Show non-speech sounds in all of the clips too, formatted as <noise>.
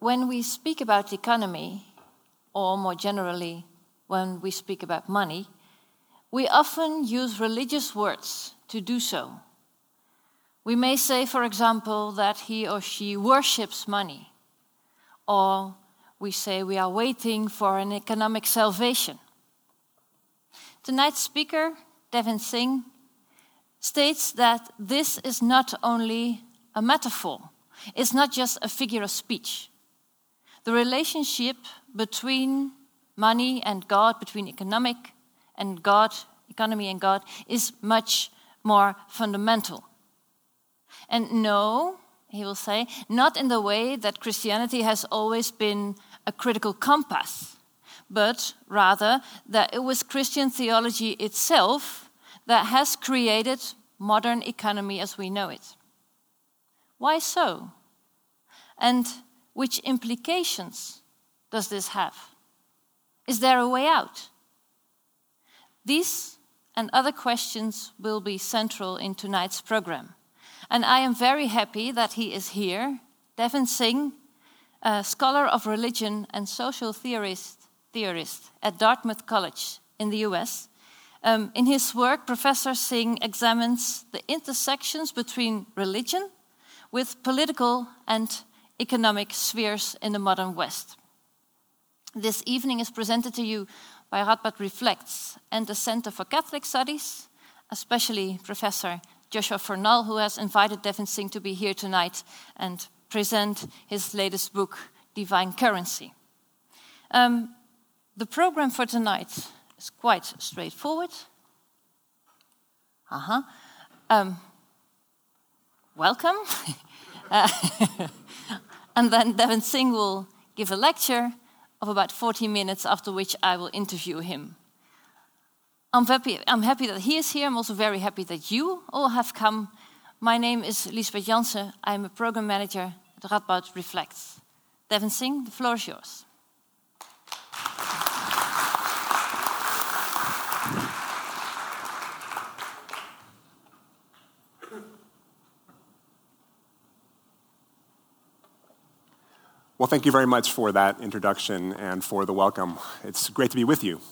when we speak about economy, or more generally, when we speak about money, we often use religious words to do so. We may say, for example, that he or she worships money, or we say we are waiting for an economic salvation. Tonight's speaker, Devin Singh, states that this is not only a metaphor, it's not just a figure of speech. The relationship between money and God, between economic and God, economy and God, is much more fundamental. And no, he will say, not in the way that Christianity has always been a critical compass, but rather that it was Christian theology itself that has created modern economy as we know it. Why so? And which implications does this have? Is there a way out? These and other questions will be central in tonight's program. And I am very happy that he is here, Devin Singh, a scholar of religion and social theorist, theorist at Dartmouth College in the US. Um, in his work, Professor Singh examines the intersections between religion with political and economic spheres in the modern West. This evening is presented to you by Radboud Reflects and the Center for Catholic Studies, especially Professor Joshua Furnal, who has invited Devin Singh to be here tonight and present his latest book, Divine Currency. Um, the program for tonight is quite straightforward. Uh huh. Um, welcome. <laughs> uh, and then Devin Singh will give a lecture of about 40 minutes, after which I will interview him. I'm happy, I'm happy that he is here. I'm also very happy that you all have come. My name is Lisbeth Jansen. I'm a program manager at Radboud Reflects. Devin Singh, the floor is yours. Well, thank you very much for that introduction and for the welcome. It's great to be with you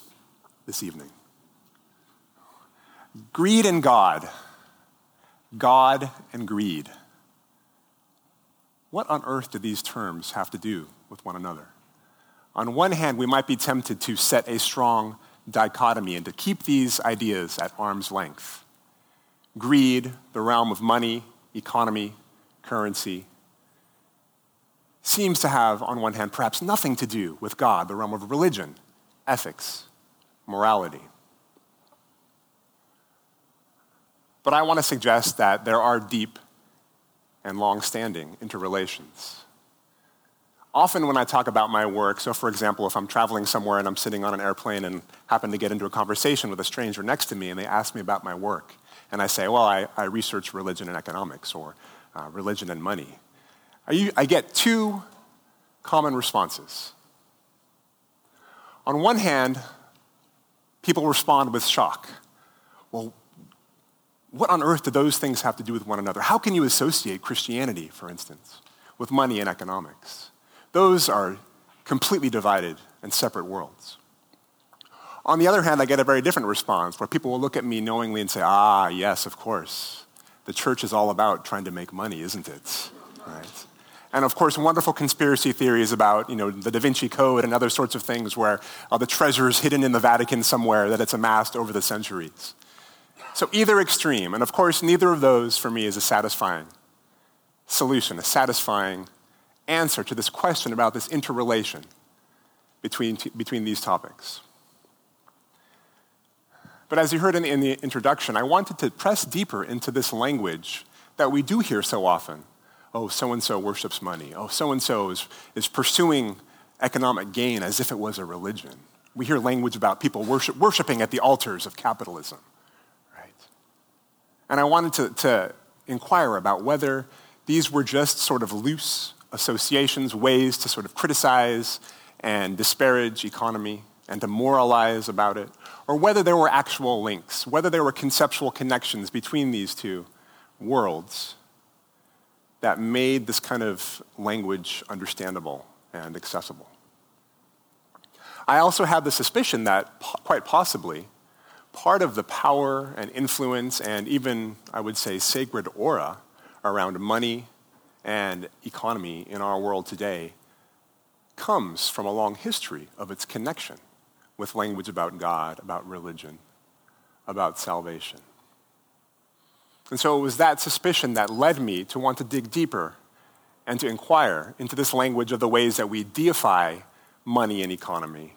this evening. Greed and God. God and greed. What on earth do these terms have to do with one another? On one hand, we might be tempted to set a strong dichotomy and to keep these ideas at arm's length. Greed, the realm of money, economy, currency, seems to have, on one hand, perhaps nothing to do with God, the realm of religion, ethics, morality. But I want to suggest that there are deep and long standing interrelations. Often, when I talk about my work, so for example, if I'm traveling somewhere and I'm sitting on an airplane and happen to get into a conversation with a stranger next to me and they ask me about my work, and I say, Well, I, I research religion and economics or uh, religion and money. I get two common responses. On one hand, people respond with shock. Well, what on earth do those things have to do with one another? How can you associate Christianity, for instance, with money and economics? Those are completely divided and separate worlds. On the other hand, I get a very different response where people will look at me knowingly and say, ah, yes, of course. The church is all about trying to make money, isn't it? Right? And of course, wonderful conspiracy theories about you know, the Da Vinci Code and other sorts of things where uh, the treasure is hidden in the Vatican somewhere that it's amassed over the centuries. So either extreme, and of course, neither of those for me is a satisfying solution, a satisfying answer to this question about this interrelation between, t- between these topics. But as you heard in the, in the introduction, I wanted to press deeper into this language that we do hear so often oh, so and so worships money. Oh, so and so is pursuing economic gain as if it was a religion. We hear language about people worship, worshiping at the altars of capitalism, right? And I wanted to, to inquire about whether these were just sort of loose associations, ways to sort of criticize and disparage economy and to moralize about it, or whether there were actual links, whether there were conceptual connections between these two worlds that made this kind of language understandable and accessible. I also have the suspicion that, quite possibly, part of the power and influence and even, I would say, sacred aura around money and economy in our world today comes from a long history of its connection with language about God, about religion, about salvation. And so it was that suspicion that led me to want to dig deeper and to inquire into this language of the ways that we deify money and economy.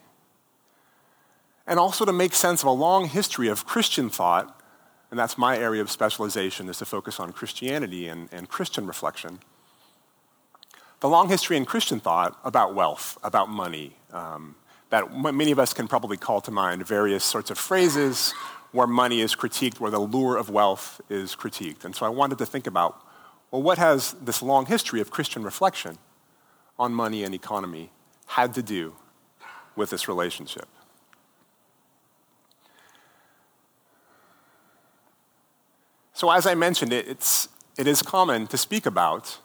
And also to make sense of a long history of Christian thought, and that's my area of specialization, is to focus on Christianity and, and Christian reflection. The long history in Christian thought about wealth, about money, um, that many of us can probably call to mind various sorts of phrases where money is critiqued, where the lure of wealth is critiqued. And so I wanted to think about well, what has this long history of Christian reflection on money and economy had to do with this relationship? So, as I mentioned, it's, it is common to speak about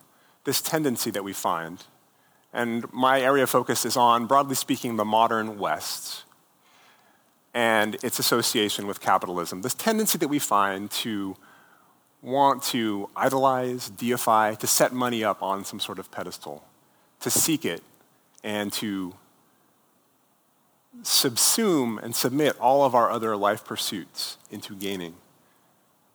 this tendency that we find. And my area of focus is on, broadly speaking, the modern West and its association with capitalism. This tendency that we find to want to idolize, deify, to set money up on some sort of pedestal, to seek it, and to subsume and submit all of our other life pursuits into gaining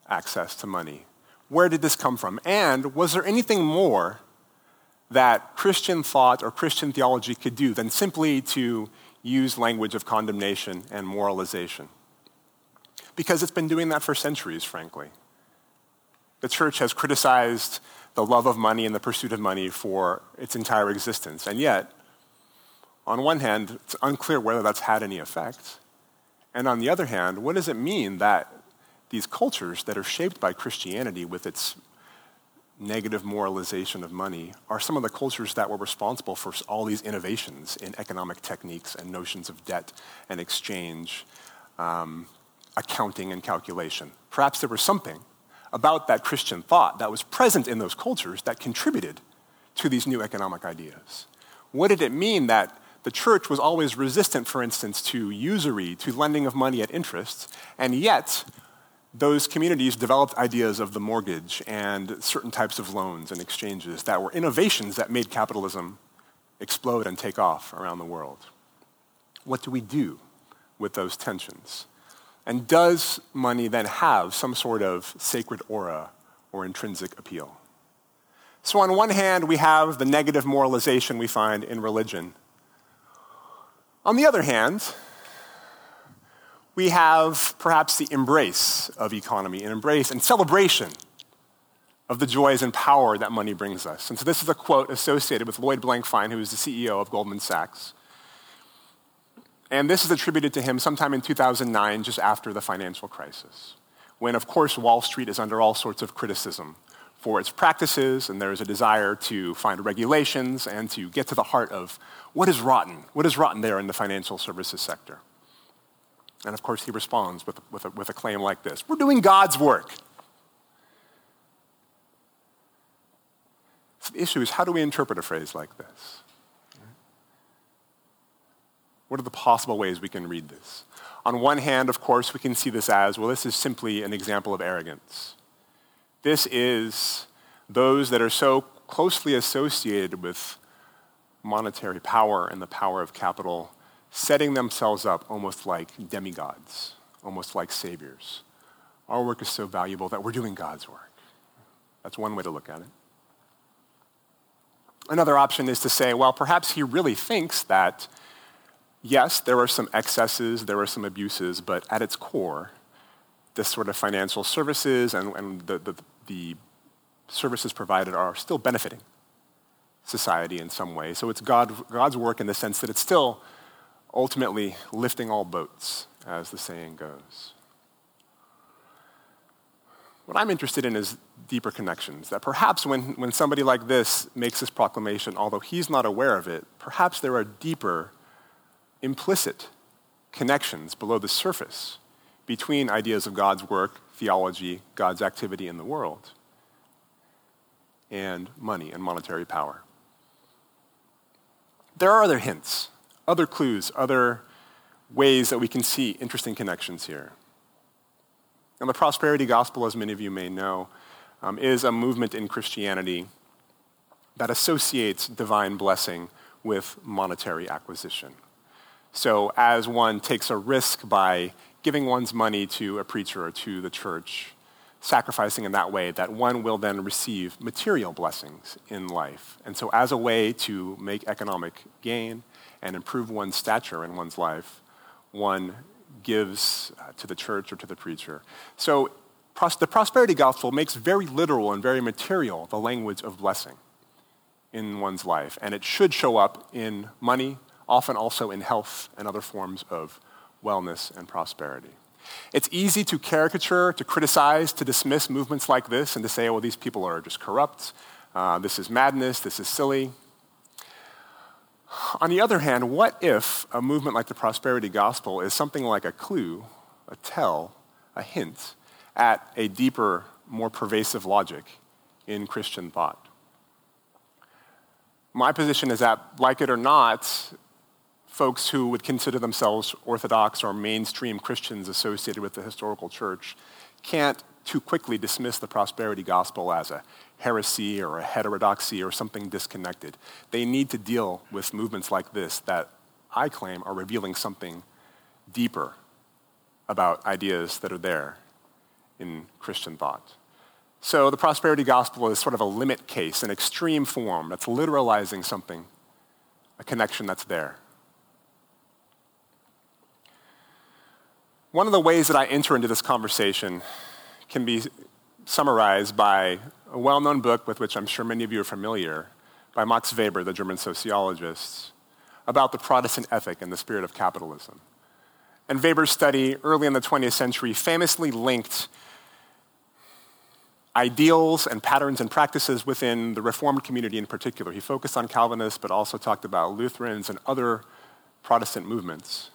access to money. Where did this come from? And was there anything more that Christian thought or Christian theology could do than simply to use language of condemnation and moralization? Because it's been doing that for centuries, frankly. The church has criticized the love of money and the pursuit of money for its entire existence. And yet, on one hand, it's unclear whether that's had any effect. And on the other hand, what does it mean that these cultures that are shaped by Christianity with its negative moralization of money are some of the cultures that were responsible for all these innovations in economic techniques and notions of debt and exchange, um, accounting and calculation. Perhaps there was something about that Christian thought that was present in those cultures that contributed to these new economic ideas. What did it mean that the church was always resistant, for instance, to usury, to lending of money at interest, and yet those communities developed ideas of the mortgage and certain types of loans and exchanges that were innovations that made capitalism explode and take off around the world. What do we do with those tensions? And does money then have some sort of sacred aura or intrinsic appeal? So, on one hand, we have the negative moralization we find in religion. On the other hand, we have perhaps the embrace of economy, an embrace and celebration of the joys and power that money brings us. And so this is a quote associated with Lloyd Blankfein, who is the CEO of Goldman Sachs. And this is attributed to him sometime in 2009, just after the financial crisis, when, of course, Wall Street is under all sorts of criticism for its practices, and there is a desire to find regulations and to get to the heart of what is rotten, what is rotten there in the financial services sector. And of course, he responds with, with, a, with a claim like this We're doing God's work. So the issue is how do we interpret a phrase like this? What are the possible ways we can read this? On one hand, of course, we can see this as well, this is simply an example of arrogance. This is those that are so closely associated with monetary power and the power of capital setting themselves up almost like demigods, almost like saviors. Our work is so valuable that we're doing God's work. That's one way to look at it. Another option is to say, well, perhaps he really thinks that, yes, there are some excesses, there are some abuses, but at its core, this sort of financial services and, and the, the, the services provided are still benefiting society in some way. So it's God, God's work in the sense that it's still ultimately lifting all boats, as the saying goes. What I'm interested in is deeper connections. That perhaps when, when somebody like this makes this proclamation, although he's not aware of it, perhaps there are deeper, implicit connections below the surface between ideas of God's work, theology, God's activity in the world, and money and monetary power. there are other hints, other clues, other ways that we can see interesting connections here. And the prosperity gospel, as many of you may know, um, is a movement in Christianity that associates divine blessing with monetary acquisition. So, as one takes a risk by giving one's money to a preacher or to the church, sacrificing in that way, that one will then receive material blessings in life. And so, as a way to make economic gain and improve one's stature in one's life, one gives uh, to the church or to the preacher. So, the prosperity gospel makes very literal and very material the language of blessing in one's life. And it should show up in money, often also in health and other forms of wellness and prosperity. It's easy to caricature, to criticize, to dismiss movements like this and to say, well, these people are just corrupt. Uh, this is madness. This is silly. On the other hand, what if a movement like the prosperity gospel is something like a clue, a tell, a hint at a deeper, more pervasive logic in Christian thought? My position is that, like it or not, folks who would consider themselves Orthodox or mainstream Christians associated with the historical church can't too quickly dismiss the prosperity gospel as a heresy or a heterodoxy or something disconnected. They need to deal with movements like this that I claim are revealing something deeper about ideas that are there in Christian thought. So the prosperity gospel is sort of a limit case, an extreme form that's literalizing something, a connection that's there. One of the ways that I enter into this conversation can be summarized by a well known book with which I'm sure many of you are familiar by Max Weber, the German sociologist, about the Protestant ethic and the spirit of capitalism. And Weber's study early in the 20th century famously linked ideals and patterns and practices within the Reformed community in particular. He focused on Calvinists, but also talked about Lutherans and other Protestant movements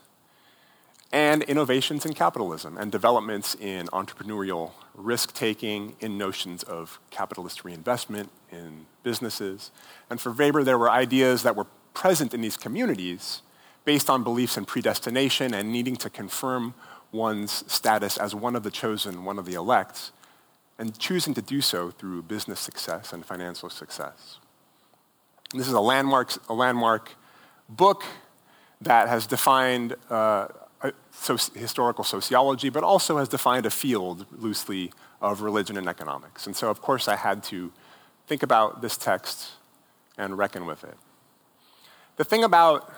and innovations in capitalism and developments in entrepreneurial risk taking, in notions of capitalist reinvestment in businesses. And for Weber, there were ideas that were present in these communities based on beliefs in predestination and needing to confirm one's status as one of the chosen, one of the elect, and choosing to do so through business success and financial success. And this is a landmark, a landmark book that has defined uh, Uh, historical sociology, but also has defined a field loosely of religion and economics. And so, of course, I had to think about this text and reckon with it. The thing about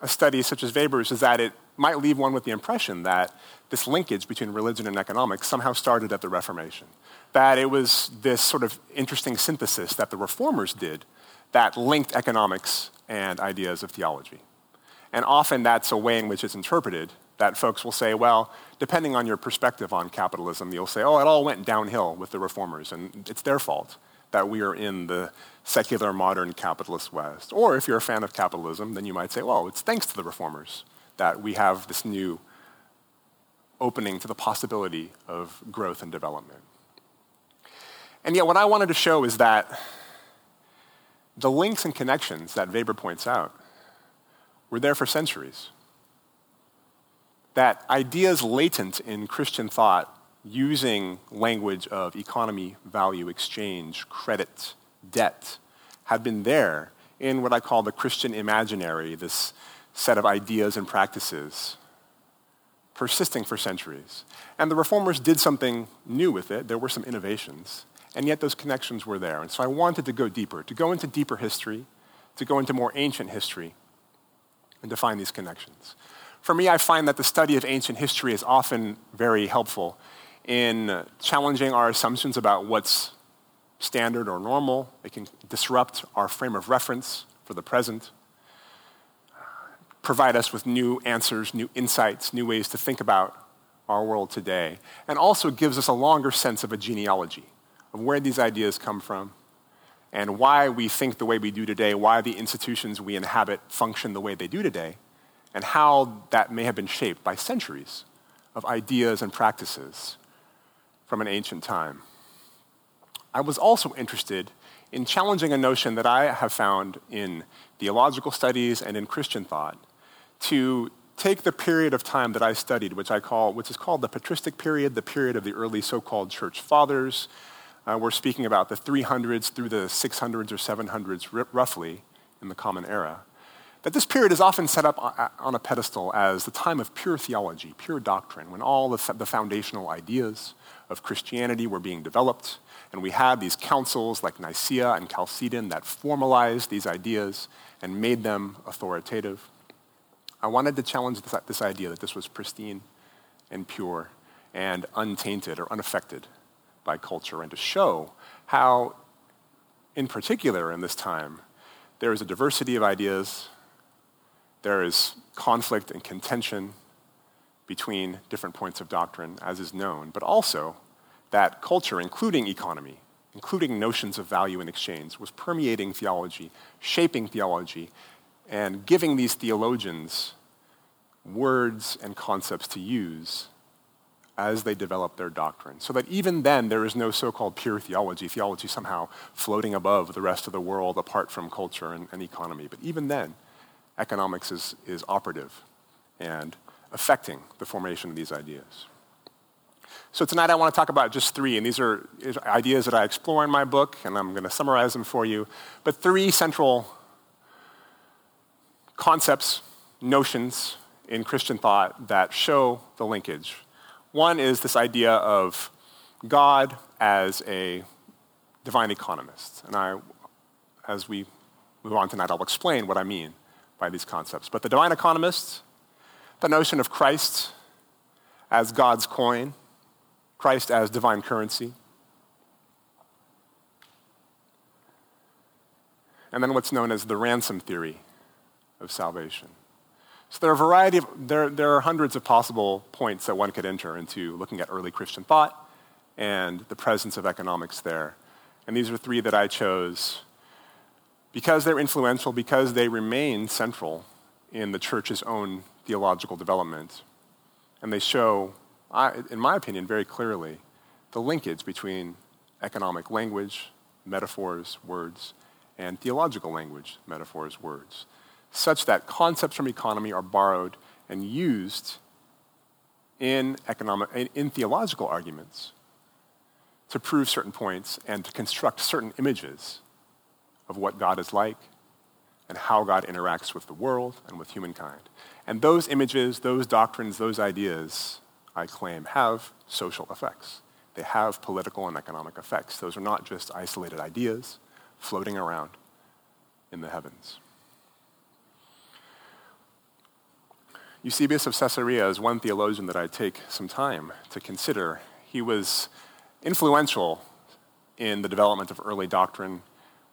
a study such as Weber's is that it might leave one with the impression that this linkage between religion and economics somehow started at the Reformation. That it was this sort of interesting synthesis that the reformers did that linked economics and ideas of theology. And often that's a way in which it's interpreted that folks will say, well, depending on your perspective on capitalism, you'll say, oh, it all went downhill with the reformers, and it's their fault that we are in the secular, modern, capitalist West. Or if you're a fan of capitalism, then you might say, well, it's thanks to the reformers that we have this new opening to the possibility of growth and development. And yet, what I wanted to show is that the links and connections that Weber points out were there for centuries. That ideas latent in Christian thought using language of economy, value, exchange, credit, debt, had been there in what I call the Christian imaginary, this set of ideas and practices persisting for centuries. And the reformers did something new with it. There were some innovations. And yet those connections were there. And so I wanted to go deeper, to go into deeper history, to go into more ancient history, and to find these connections. For me, I find that the study of ancient history is often very helpful in challenging our assumptions about what's standard or normal. It can disrupt our frame of reference for the present, provide us with new answers, new insights, new ways to think about our world today, and also gives us a longer sense of a genealogy of where these ideas come from, and why we think the way we do today, why the institutions we inhabit function the way they do today, and how that may have been shaped by centuries of ideas and practices from an ancient time. I was also interested in challenging a notion that I have found in theological studies and in Christian thought to take the period of time that I studied, which I call, which is called the patristic period, the period of the early so-called church fathers. Uh, we're speaking about the 300s through the 600s or 700s, r- roughly, in the Common Era. That this period is often set up on a pedestal as the time of pure theology, pure doctrine, when all the, the foundational ideas of Christianity were being developed, and we had these councils like Nicaea and Chalcedon that formalized these ideas and made them authoritative. I wanted to challenge this, this idea that this was pristine and pure and untainted or unaffected by culture, and to show how, in particular in this time, there is a diversity of ideas, there is conflict and contention between different points of doctrine, as is known, but also that culture, including economy, including notions of value and exchange, was permeating theology, shaping theology, and giving these theologians words and concepts to use as they develop their doctrine. So that even then, there is no so called pure theology, theology somehow floating above the rest of the world apart from culture and, and economy. But even then, economics is, is operative and affecting the formation of these ideas. So tonight I want to talk about just three, and these are ideas that I explore in my book, and I'm going to summarize them for you. But three central concepts, notions in Christian thought that show the linkage. One is this idea of God as a divine economist. And I, as we move on tonight, I'll explain what I mean by these concepts. But the divine economist, the notion of Christ as God's coin, Christ as divine currency. And then what's known as the ransom theory of salvation. So there are a variety of, there, there are hundreds of possible points that one could enter into looking at early Christian thought and the presence of economics there. And these are three that I chose because they're influential, because they remain central in the church's own theological development. And they show, in my opinion, very clearly the linkage between economic language, metaphors, words, and theological language, metaphors, words such that concepts from economy are borrowed and used in, economic, in theological arguments to prove certain points and to construct certain images of what God is like and how God interacts with the world and with humankind. And those images, those doctrines, those ideas, I claim, have social effects. They have political and economic effects. Those are not just isolated ideas floating around in the heavens. Eusebius of Caesarea is one theologian that I take some time to consider. He was influential in the development of early doctrine,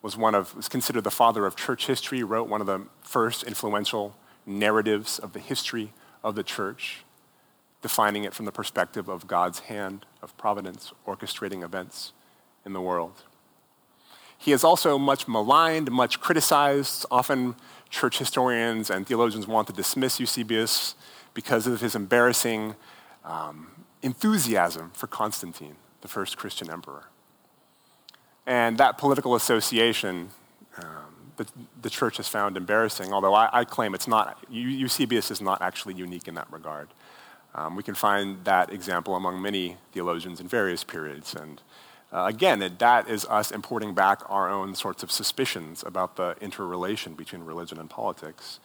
was one of was considered the father of church history, wrote one of the first influential narratives of the history of the church, defining it from the perspective of God's hand of providence orchestrating events in the world. He is also much maligned, much criticized, often church historians and theologians want to dismiss Eusebius because of his embarrassing um, enthusiasm for Constantine, the first Christian emperor. And that political association, um, the, the, church has found embarrassing, although I, I, claim it's not, Eusebius is not actually unique in that regard. Um, we can find that example among many theologians in various periods. And uh, again, it, that is us importing back our own sorts of suspicions about the interrelation between religion and politics.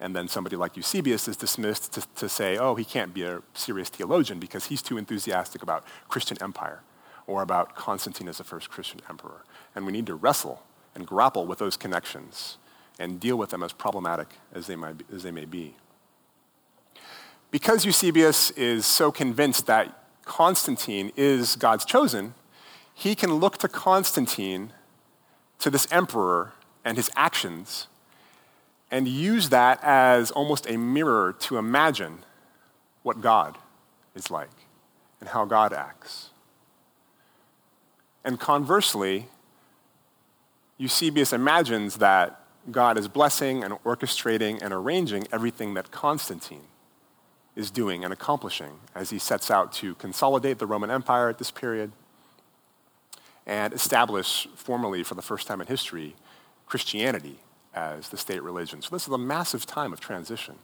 And then somebody like Eusebius is dismissed to, to say, oh, he can't be a serious theologian because he's too enthusiastic about Christian empire or about Constantine as the first Christian emperor. And we need to wrestle and grapple with those connections and deal with them as problematic as they, might be, as they may be. Because Eusebius is so convinced that Constantine is God's chosen, he can look to Constantine, to this emperor, and his actions, and use that as almost a mirror to imagine what God is like and how God acts. And conversely, Eusebius imagines that God is blessing and orchestrating and arranging everything that Constantine is doing and accomplishing as he sets out to consolidate the Roman Empire at this period and establish formally for the first time in history Christianity as the state religion. So this is a massive time of transition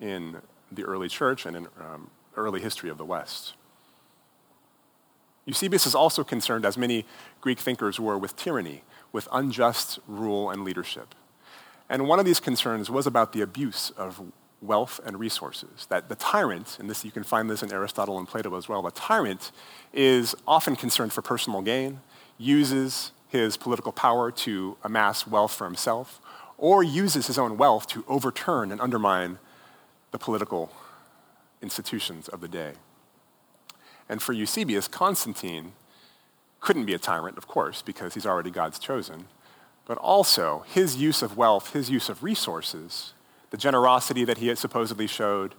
in the early church and in um, early history of the West. Eusebius is also concerned, as many Greek thinkers were, with tyranny, with unjust rule and leadership. And one of these concerns was about the abuse of wealth and resources. That the tyrant, and this you can find this in Aristotle and Plato as well, the tyrant is often concerned for personal gain, uses his political power to amass wealth for himself, or uses his own wealth to overturn and undermine the political institutions of the day. And for Eusebius, Constantine couldn't be a tyrant, of course, because he's already God's chosen, but also his use of wealth, his use of resources, the generosity that he supposedly showed,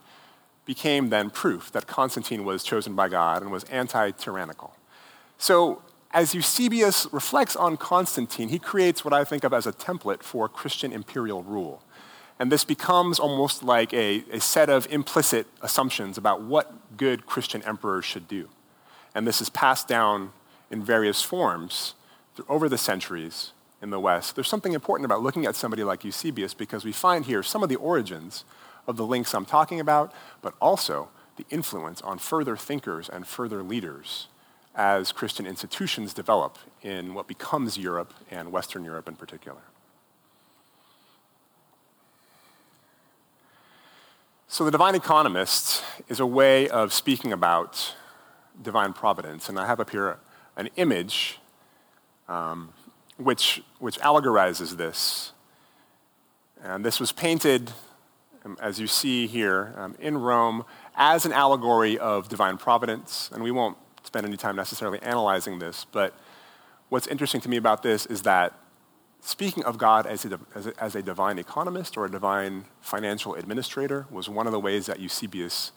became then proof that Constantine was chosen by God and was anti tyrannical. So, as Eusebius reflects on Constantine, he creates what I think of as a template for Christian imperial rule. And this becomes almost like a, a set of implicit assumptions about what good Christian emperors should do. And this is passed down in various forms over the centuries in the West. There's something important about looking at somebody like Eusebius because we find here some of the origins of the links I'm talking about, but also the influence on further thinkers and further leaders as Christian institutions develop in what becomes Europe and Western Europe in particular. So, the divine economist is a way of speaking about divine providence. And I have up here an image um, which, which allegorizes this. And this was painted, um, as you see here, um, in Rome as an allegory of divine providence. And we won't spend any time necessarily analyzing this, but what's interesting to me about this is that speaking of God as a, as, a, as a, divine economist or a divine financial administrator was one of the ways that Eusebius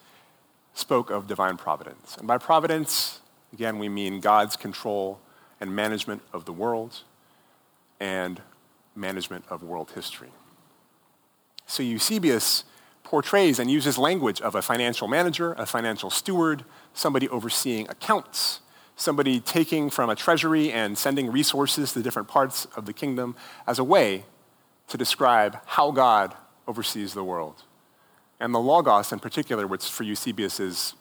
spoke of divine providence. And by providence, again, we mean God's control and management of the world and management of world history. So Eusebius portrays and uses language of a financial manager, a financial steward, somebody overseeing accounts, somebody taking from a treasury and sending resources to different parts of the kingdom as a way to describe how God oversees the world. And the Logos, in particular, which for Eusebius is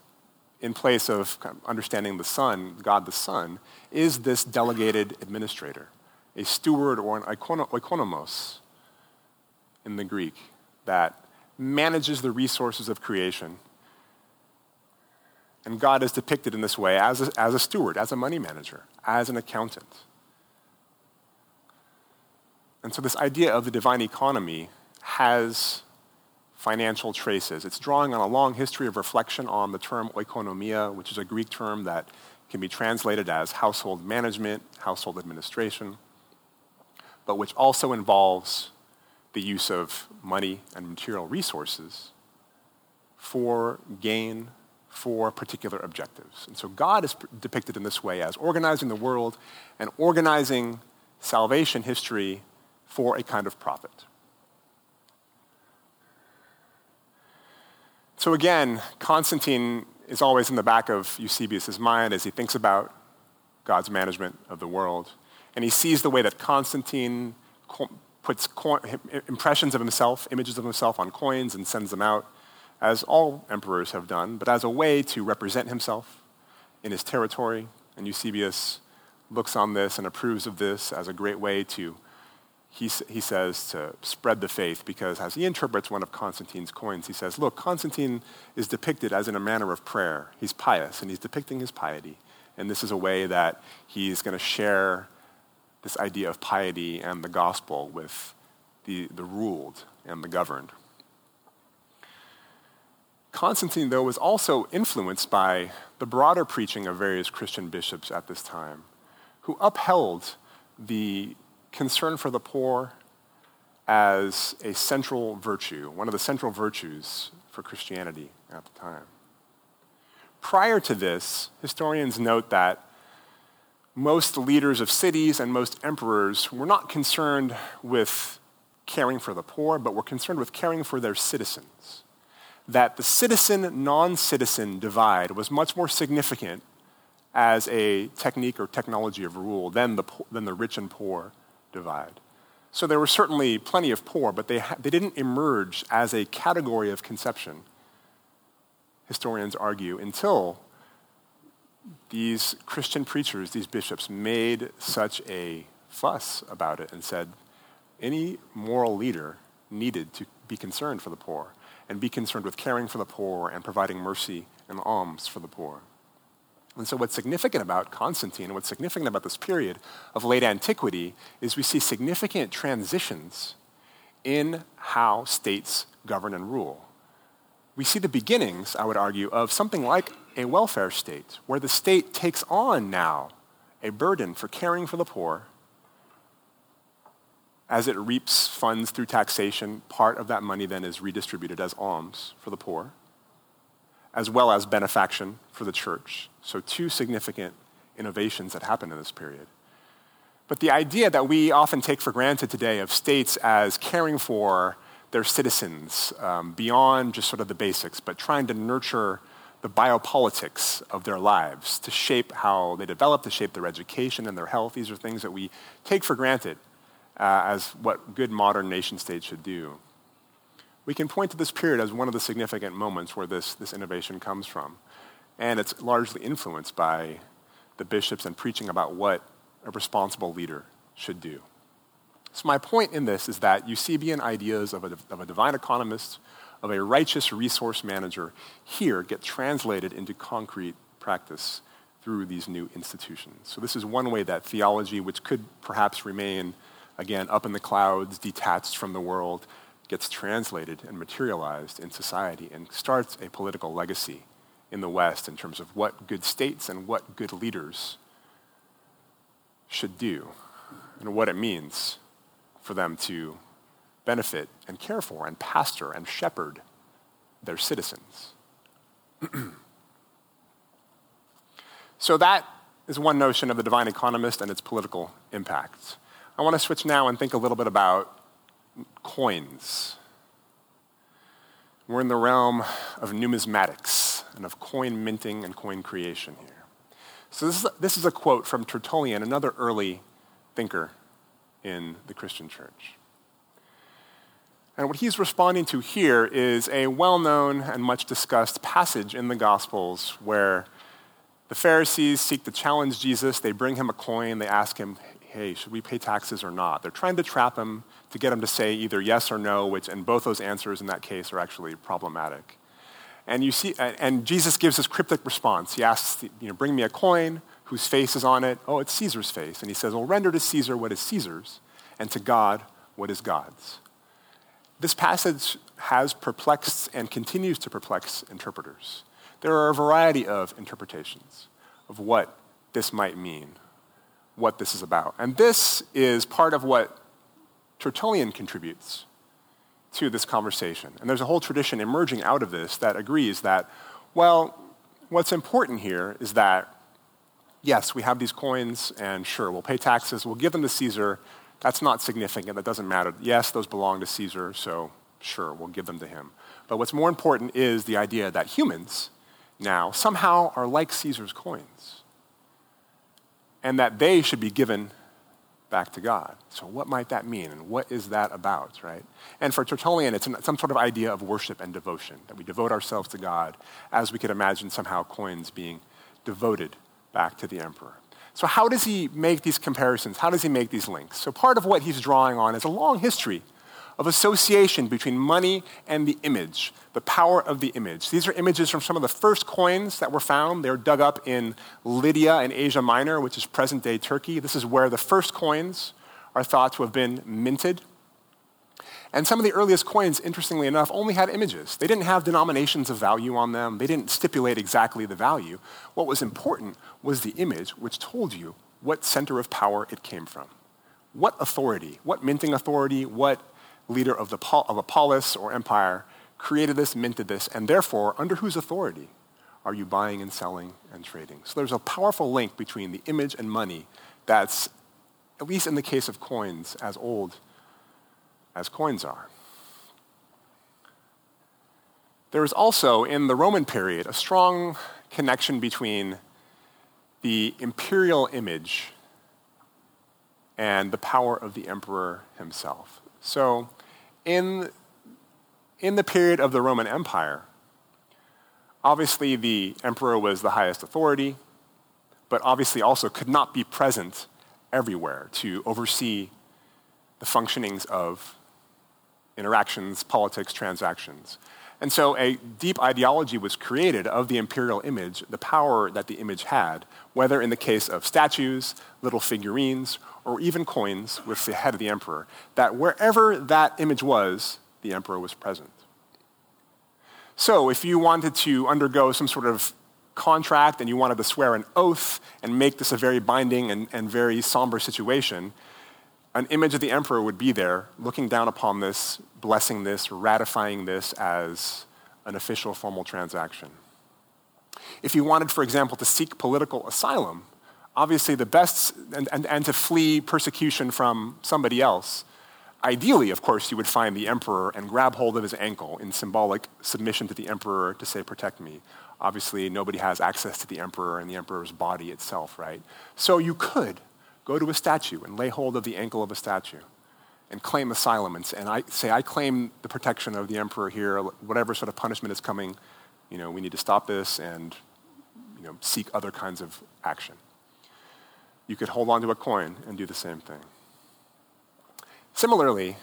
in place of understanding the Son, God the Son, is this delegated administrator, a steward or an oikonomos in the Greek that manages the resources of creation and God is depicted in this way as a, as a steward, as a money manager, as an accountant. And so, this idea of the divine economy has financial traces. It's drawing on a long history of reflection on the term oikonomia, which is a Greek term that can be translated as household management, household administration, but which also involves the use of money and material resources for gain for particular objectives. And so God is depicted in this way as organizing the world and organizing salvation history for a kind of profit. So again, Constantine is always in the back of Eusebius' mind as he thinks about God's management of the world. And he sees the way that Constantine puts impressions of himself, images of himself on coins and sends them out as all emperors have done, but as a way to represent himself in his territory. And Eusebius looks on this and approves of this as a great way to, he, he says, to spread the faith, because as he interprets one of Constantine's coins, he says, Look, Constantine is depicted as in a manner of prayer. He's pious, and he's depicting his piety. And this is a way that he's going to share this idea of piety and the gospel with the, the ruled and the governed. Constantine, though, was also influenced by the broader preaching of various Christian bishops at this time, who upheld the concern for the poor as a central virtue, one of the central virtues for Christianity at the time. Prior to this, historians note that most leaders of cities and most emperors were not concerned with caring for the poor, but were concerned with caring for their citizens that the citizen non citizen divide was much more significant as a technique or technology of rule than the, than the rich and poor divide. So there were certainly plenty of poor, but they, they didn't emerge as a category of conception, historians argue, until these Christian preachers, these bishops, made such a fuss about it and said any moral leader needed to be concerned for the poor and be concerned with caring for the poor and providing mercy and alms for the poor. And so, what's significant about Constantine, what's significant about this period of late antiquity, is we see significant transitions in how states govern and rule. We see the beginnings, I would argue, of something like a welfare state, where the state takes on now a burden for caring for the poor. As it reaps funds through taxation, part of that money then is redistributed as alms for the poor as well as benefaction for the church. So, two significant innovations that happened in this period. But the idea that we often take for granted today of states as caring for their citizens um, beyond just sort of the basics, but trying to nurture the biopolitics of their lives to shape how they develop, to shape their education and their health. These are things that we take for granted uh, as what good modern nation states should do we can point to this period as one of the significant moments where this, this innovation comes from. And it's largely influenced by the bishops and preaching about what a responsible leader should do. So, my point in this is that Eusebian ideas of a, of a divine economist, of a righteous resource manager, here get translated into concrete practice through these new institutions. So, this is one way that theology, which could perhaps remain, again, up in the clouds, detached from the world, gets translated and materialized in society and starts a political legacy in the West in terms of what good states and what good leaders should do and what it means for them to benefit and care for and pastor and shepherd their citizens. <clears throat> so that is one notion of the divine economist and its political impact. I want to switch now and think a little bit about coins. We're in the realm of numismatics and of coin minting and coin creation here. So, this is, a, this is a quote from Tertullian, another early thinker in the Christian church. And what he's responding to here is a well known and much discussed passage in the Gospels where the Pharisees seek to challenge Jesus. They bring him a coin. They ask him, hey, should we pay taxes or not? They're trying to trap him to get him to say either yes or no, which, and both those answers in that case are actually problematic. And you see, and Jesus gives this cryptic response. He asks, you know, bring me a coin whose face is on it. Oh, it's Caesar's face. And he says, well, render to Caesar what is Caesar's, and to God what is God's. This passage has perplexed and continues to perplex interpreters. There are a variety of interpretations of what this might mean, what this is about. And this is part of what Tertullian contributes to this conversation. And there's a whole tradition emerging out of this that agrees that, well, what's important here is that, yes, we have these coins, and sure, we'll pay taxes, we'll give them to Caesar. That's not significant, that doesn't matter. Yes, those belong to Caesar, so sure, we'll give them to him. But what's more important is the idea that humans now somehow are like Caesar's coins, and that they should be given back to God. So, what might that mean, and what is that about, right? And for Tertullian, it's some sort of idea of worship and devotion, that we devote ourselves to God as we could imagine somehow coins being devoted back to the emperor. So, how does he make these comparisons? How does he make these links? So, part of what he's drawing on is a long history of association between money and the image, the power of the image. These are images from some of the first coins that were found. They were dug up in Lydia in Asia Minor, which is present day Turkey. This is where the first coins are thought to have been minted. And some of the earliest coins, interestingly enough, only had images. They didn't have denominations of value on them, they didn't stipulate exactly the value. What was important was the image, which told you what center of power it came from. What authority, what minting authority, what leader of, the, of a polis or empire, created this, minted this, and therefore, under whose authority are you buying and selling and trading? So there's a powerful link between the image and money that's, at least in the case of coins, as old as coins are. There is also, in the Roman period, a strong connection between the imperial image and the power of the emperor himself. So, in, in the period of the Roman Empire, obviously the emperor was the highest authority, but obviously also could not be present everywhere to oversee the functionings of interactions, politics, transactions. And so a deep ideology was created of the imperial image, the power that the image had, whether in the case of statues, little figurines, or even coins with the head of the emperor, that wherever that image was, the emperor was present. So if you wanted to undergo some sort of contract and you wanted to swear an oath and make this a very binding and, and very somber situation, an image of the emperor would be there looking down upon this, blessing this, ratifying this as an official formal transaction. If you wanted, for example, to seek political asylum, obviously the best, and, and, and to flee persecution from somebody else, ideally, of course, you would find the emperor and grab hold of his ankle in symbolic submission to the emperor to say, protect me. Obviously, nobody has access to the emperor and the emperor's body itself, right? So you could go to a statue and lay hold of the ankle of a statue and claim asylum and, and I say, I claim the protection of the emperor here, whatever sort of punishment is coming, you know, we need to stop this and, you know, seek other kinds of action. You could hold on to a coin and do the same thing. Similarly,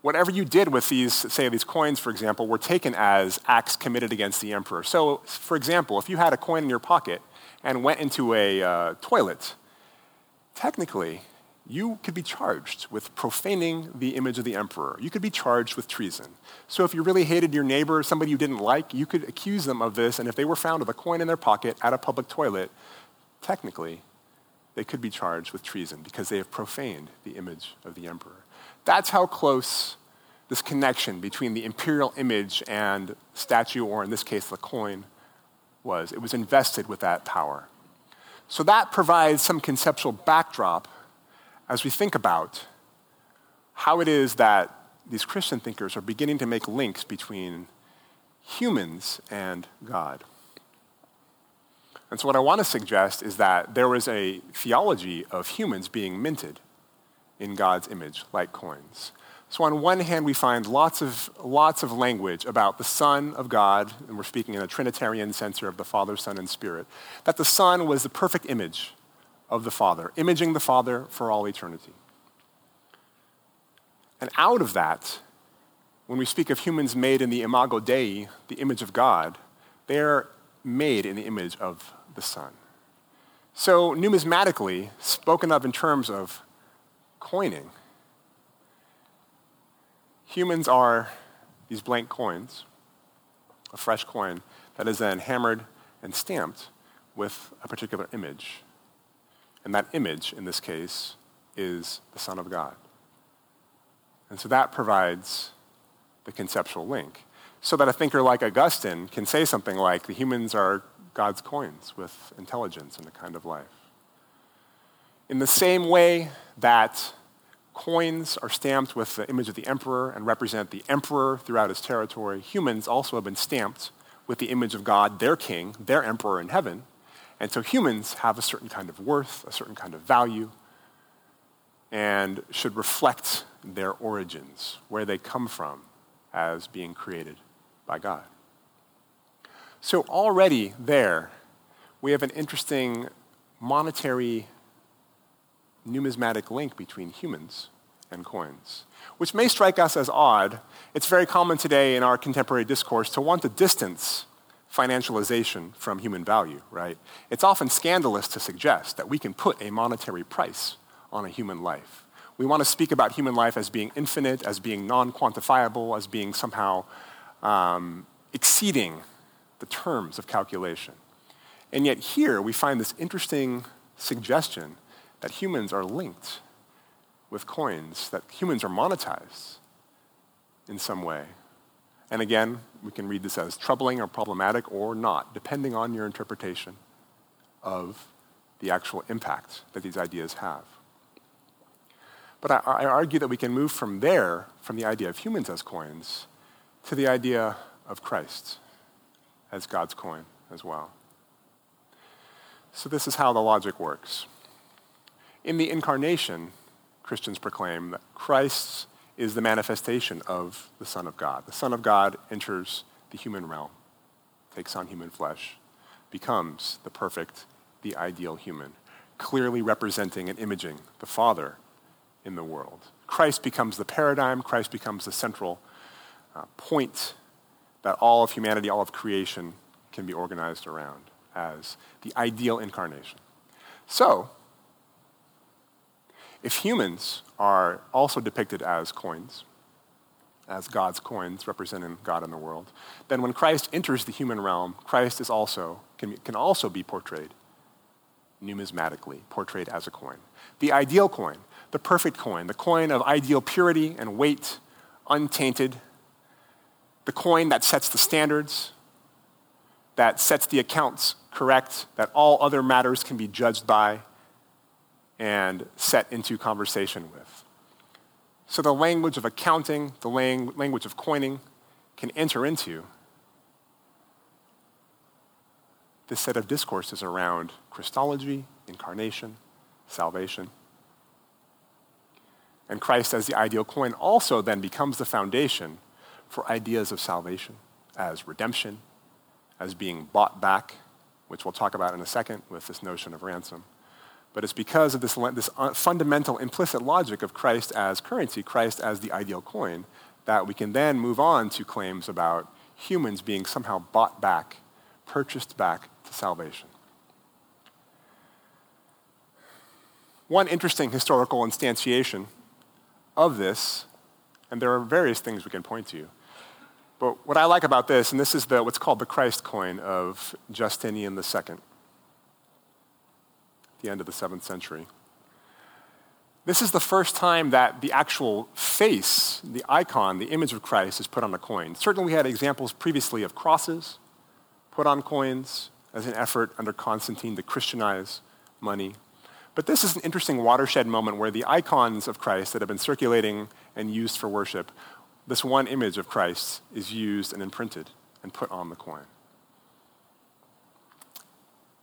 whatever you did with these, say, these coins, for example, were taken as acts committed against the emperor. So, for example, if you had a coin in your pocket and went into a uh, toilet technically, you could be charged with profaning the image of the emperor. You could be charged with treason. So if you really hated your neighbor, or somebody you didn't like, you could accuse them of this, and if they were found with a coin in their pocket at a public toilet, technically, they could be charged with treason because they have profaned the image of the emperor. That's how close this connection between the imperial image and statue, or in this case, the coin, was. It was invested with that power. So that provides some conceptual backdrop as we think about how it is that these Christian thinkers are beginning to make links between humans and God. And so, what I want to suggest is that there was a theology of humans being minted in God's image, like coins. So on one hand, we find lots of, lots of language about the Son of God, and we're speaking in a Trinitarian sense of the Father, Son, and Spirit, that the Son was the perfect image of the Father, imaging the Father for all eternity. And out of that, when we speak of humans made in the imago Dei, the image of God, they're made in the image of the Son. So, numismatically, spoken of in terms of coining, Humans are these blank coins, a fresh coin that is then hammered and stamped with a particular image. And that image, in this case, is the Son of God. And so that provides the conceptual link. So that a thinker like Augustine can say something like, the humans are God's coins with intelligence and a kind of life. In the same way that Coins are stamped with the image of the emperor and represent the emperor throughout his territory. Humans also have been stamped with the image of God, their king, their emperor in heaven. And so humans have a certain kind of worth, a certain kind of value, and should reflect their origins, where they come from as being created by God. So already there, we have an interesting monetary numismatic link between humans and coins, which may strike us as odd. It's very common today in our contemporary discourse to want to distance financialization from human value, right? It's often scandalous to suggest that we can put a monetary price on a human life. We want to speak about human life as being infinite, as being non quantifiable, as being somehow um, exceeding the terms of calculation. And yet, here we find this interesting suggestion that humans are linked with coins, that humans are monetized in some way. And again, we can read this as troubling or problematic or not, depending on your interpretation of the actual impact that these ideas have. But I, I, argue that we can move from there, from the idea of humans as coins, to the idea of Christ as God's coin as well. So, this is how the logic works. In the incarnation, Christians proclaim that Christ is the manifestation of the Son of God. The Son of God enters the human realm, takes on human flesh, becomes the perfect, the ideal human, clearly representing and imaging the Father in the world. Christ becomes the paradigm, Christ becomes the central uh, point that all of humanity, all of creation can be organized around as the ideal incarnation. So, if humans are also depicted as coins, as God's coins representing God in the world, then when Christ enters the human realm, Christ is also, can, can also be portrayed numismatically, portrayed as a coin. The ideal coin, the perfect coin, the coin of ideal purity and weight, untainted, the coin that sets the standards, that sets the accounts correct, that all other matters can be judged by and set into conversation with. So the language of accounting, the lang- language of coining can enter into this set of discourses around Christology, incarnation, salvation. And Christ as the ideal coin also then becomes the foundation for ideas of salvation as redemption, as being bought back, which we'll talk about in a second with this notion of ransom. But it's because of this, this uh, fundamental implicit logic of Christ as currency, Christ as the ideal coin, that we can then move on to claims about humans being somehow bought back, purchased back to salvation. One interesting historical instantiation of this, and there are various things we can point to, but what I like about this, and this is the, what's called the Christ coin of Justinian II, the end of the seventh century. This is the first time that the actual face, the icon, the image of Christ is put on a coin. Certainly, we had examples previously of crosses put on coins as an effort under Constantine to Christianize money. But this is an interesting watershed moment where the icons of Christ that have been circulating and used for worship this one image of Christ is used and imprinted and put on the coin.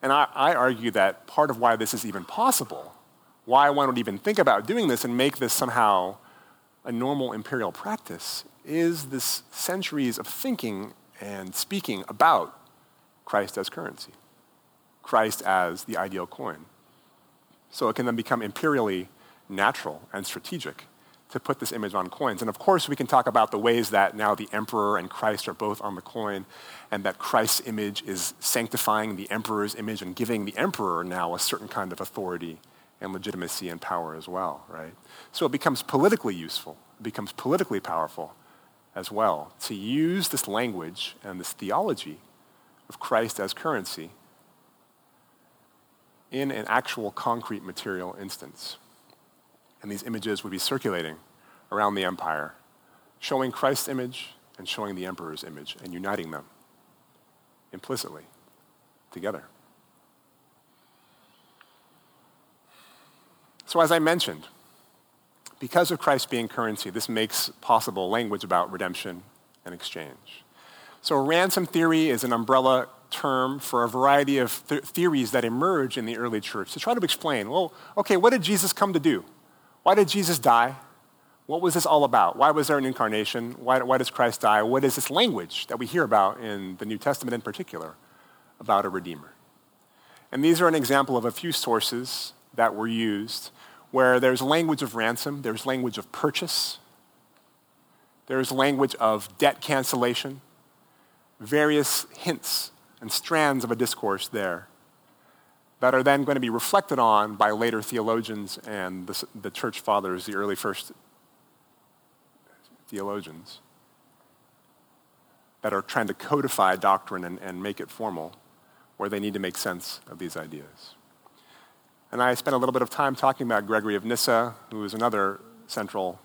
And I, I, argue that part of why this is even possible, why one would even think about doing this and make this somehow a normal imperial practice, is this centuries of thinking and speaking about Christ as currency, Christ as the ideal coin. So it can then become imperially natural and strategic to put this image on coins. And of course, we can talk about the ways that now the emperor and Christ are both on the coin, and that Christ's image is sanctifying the emperor's image and giving the emperor now a certain kind of authority and legitimacy and power as well, right? So it becomes politically useful, it becomes politically powerful as well to use this language and this theology of Christ as currency in an actual concrete material instance and these images would be circulating around the empire, showing Christ's image and showing the emperor's image and uniting them implicitly together. So, as I mentioned, because of Christ being currency, this makes possible language about redemption and exchange. So, ransom theory is an umbrella term for a variety of th- theories that emerge in the early church to try to explain well, okay, what did Jesus come to do? Why did Jesus die? What was this all about? Why was there an incarnation? Why, why does Christ die? What is this language that we hear about in the New Testament in particular about a Redeemer? And these are an example of a few sources that were used where there's language of ransom, there's language of purchase, there's language of debt cancellation, various hints and strands of a discourse there that are then going to be reflected on by later theologians and the, the church fathers, the early first theologians, that are trying to codify doctrine and, and make it formal, where they need to make sense of these ideas. And I spent a little bit of time talking about Gregory of Nyssa, who is another central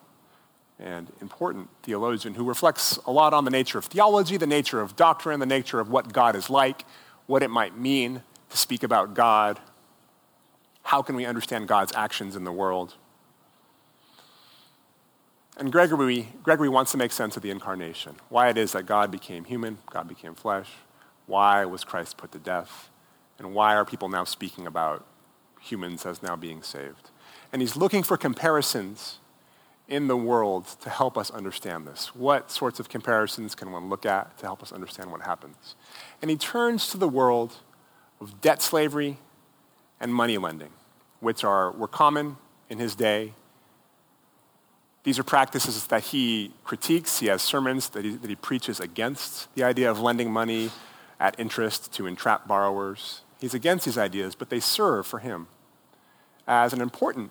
and important theologian who reflects a lot on the nature of theology, the nature of doctrine, the nature of what God is like, what it might mean to speak about God. How can we understand God's actions in the world? And Gregory, Gregory wants to make sense of the incarnation, why it is that God became human, God became flesh, why was Christ put to death, And why are people now speaking about humans as now being saved? And he's looking for comparisons in the world to help us understand this. What sorts of comparisons can one look at to help us understand what happens? And he turns to the world of debt slavery and money lending, which are, were common in his day. These are practices that he critiques. He has sermons that he, that he preaches against the idea of lending money at interest to entrap borrowers. He's against these ideas, but they serve for him as an important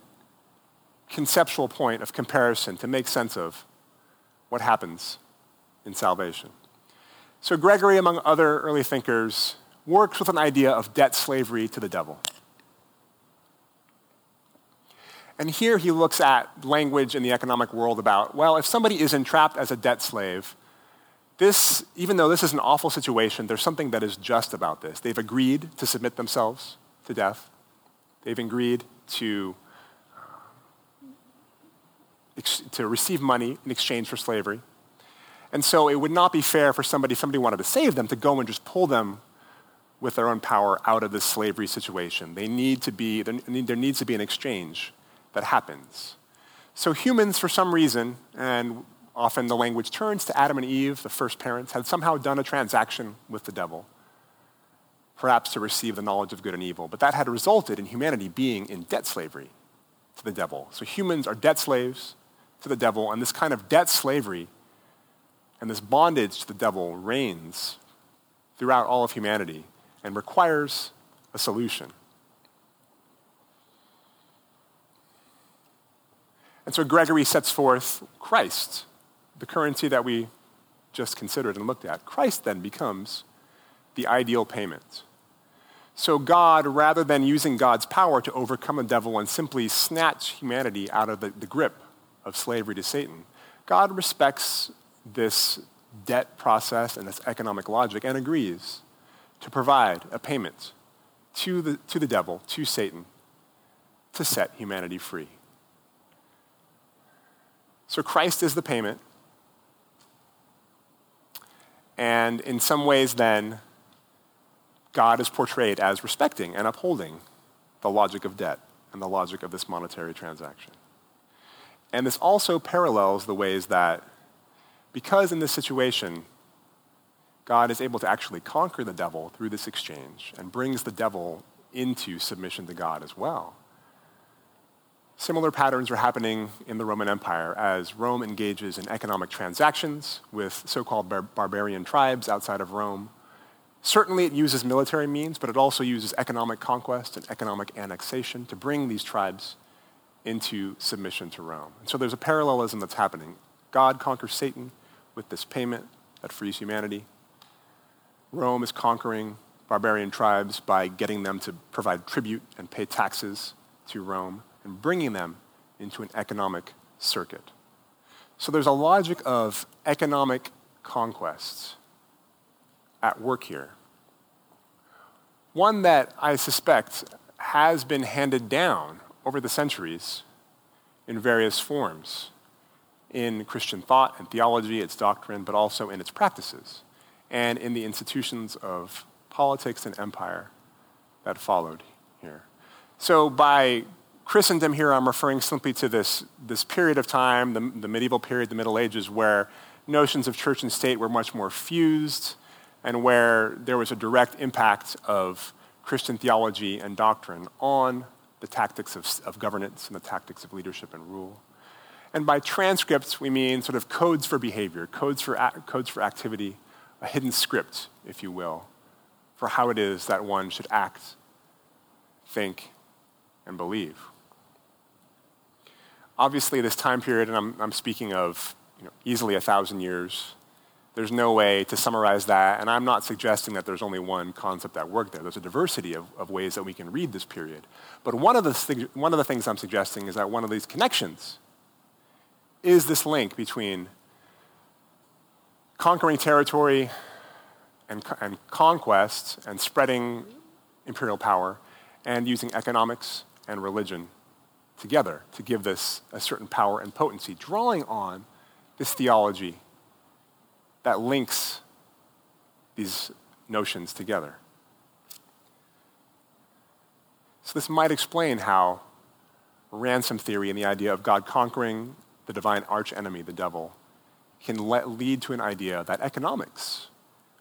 conceptual point of comparison to make sense of what happens in salvation. So, Gregory, among other early thinkers, works with an idea of debt slavery to the devil. And here he looks at language in the economic world about, well, if somebody is entrapped as a debt slave, this, even though this is an awful situation, there's something that is just about this. They've agreed to submit themselves to death. They've agreed to uh, to receive money in exchange for slavery. And so it would not be fair for somebody, somebody wanted to save them, to go and just pull them with their own power out of this slavery situation. They need to be, there needs to be an exchange that happens. So humans, for some reason, and often the language turns to Adam and Eve, the first parents, had somehow done a transaction with the devil, perhaps to receive the knowledge of good and evil. But that had resulted in humanity being in debt slavery to the devil. So humans are debt slaves to the devil, and this kind of debt slavery and this bondage to the devil reigns throughout all of humanity and requires a solution. And so Gregory sets forth Christ, the currency that we just considered and looked at. Christ then becomes the ideal payment. So, God, rather than using God's power to overcome the devil and simply snatch humanity out of the, the grip of slavery to Satan. God respects this debt process and this economic logic and agrees to provide a payment to the, to the devil, to Satan, to set humanity free. So Christ is the payment. And in some ways, then, God is portrayed as respecting and upholding the logic of debt and the logic of this monetary transaction. And this also parallels the ways that, because in this situation, God is able to actually conquer the devil through this exchange and brings the devil into submission to God as well. Similar patterns are happening in the Roman Empire as Rome engages in economic transactions with so called bar- barbarian tribes outside of Rome. Certainly, it uses military means, but it also uses economic conquest and economic annexation to bring these tribes into submission to Rome. And so there's a parallelism that's happening. God conquers Satan with this payment that frees humanity. Rome is conquering barbarian tribes by getting them to provide tribute and pay taxes to Rome and bringing them into an economic circuit. So there's a logic of economic conquests at work here. One that I suspect has been handed down over the centuries in various forms in Christian thought and theology, its doctrine, but also in its practices, and in the institutions of politics and empire that followed here. So, by Christendom here, I'm referring simply to this, this period of time, the, the medieval period, the Middle Ages, where notions of church and state were much more fused and where there was a direct impact of Christian theology and doctrine on the tactics of, of governance and the tactics of leadership and rule. And by transcripts, we mean sort of codes for behavior, codes for, codes for activity, a hidden script, if you will, for how it is that one should act, think, and believe. Obviously, this time period, and I'm, I'm speaking of you know, easily a thousand years, there's no way to summarize that, and I'm not suggesting that there's only one concept at work there. There's a diversity of, of ways that we can read this period. But one of, the, one of the things I'm suggesting is that one of these connections is this link between conquering territory and, and conquest and spreading imperial power and using economics and religion together to give this a certain power and potency, drawing on this theology that links these notions together. So, this might explain how ransom theory and the idea of God conquering the divine archenemy, the devil, can let, lead to an idea that economics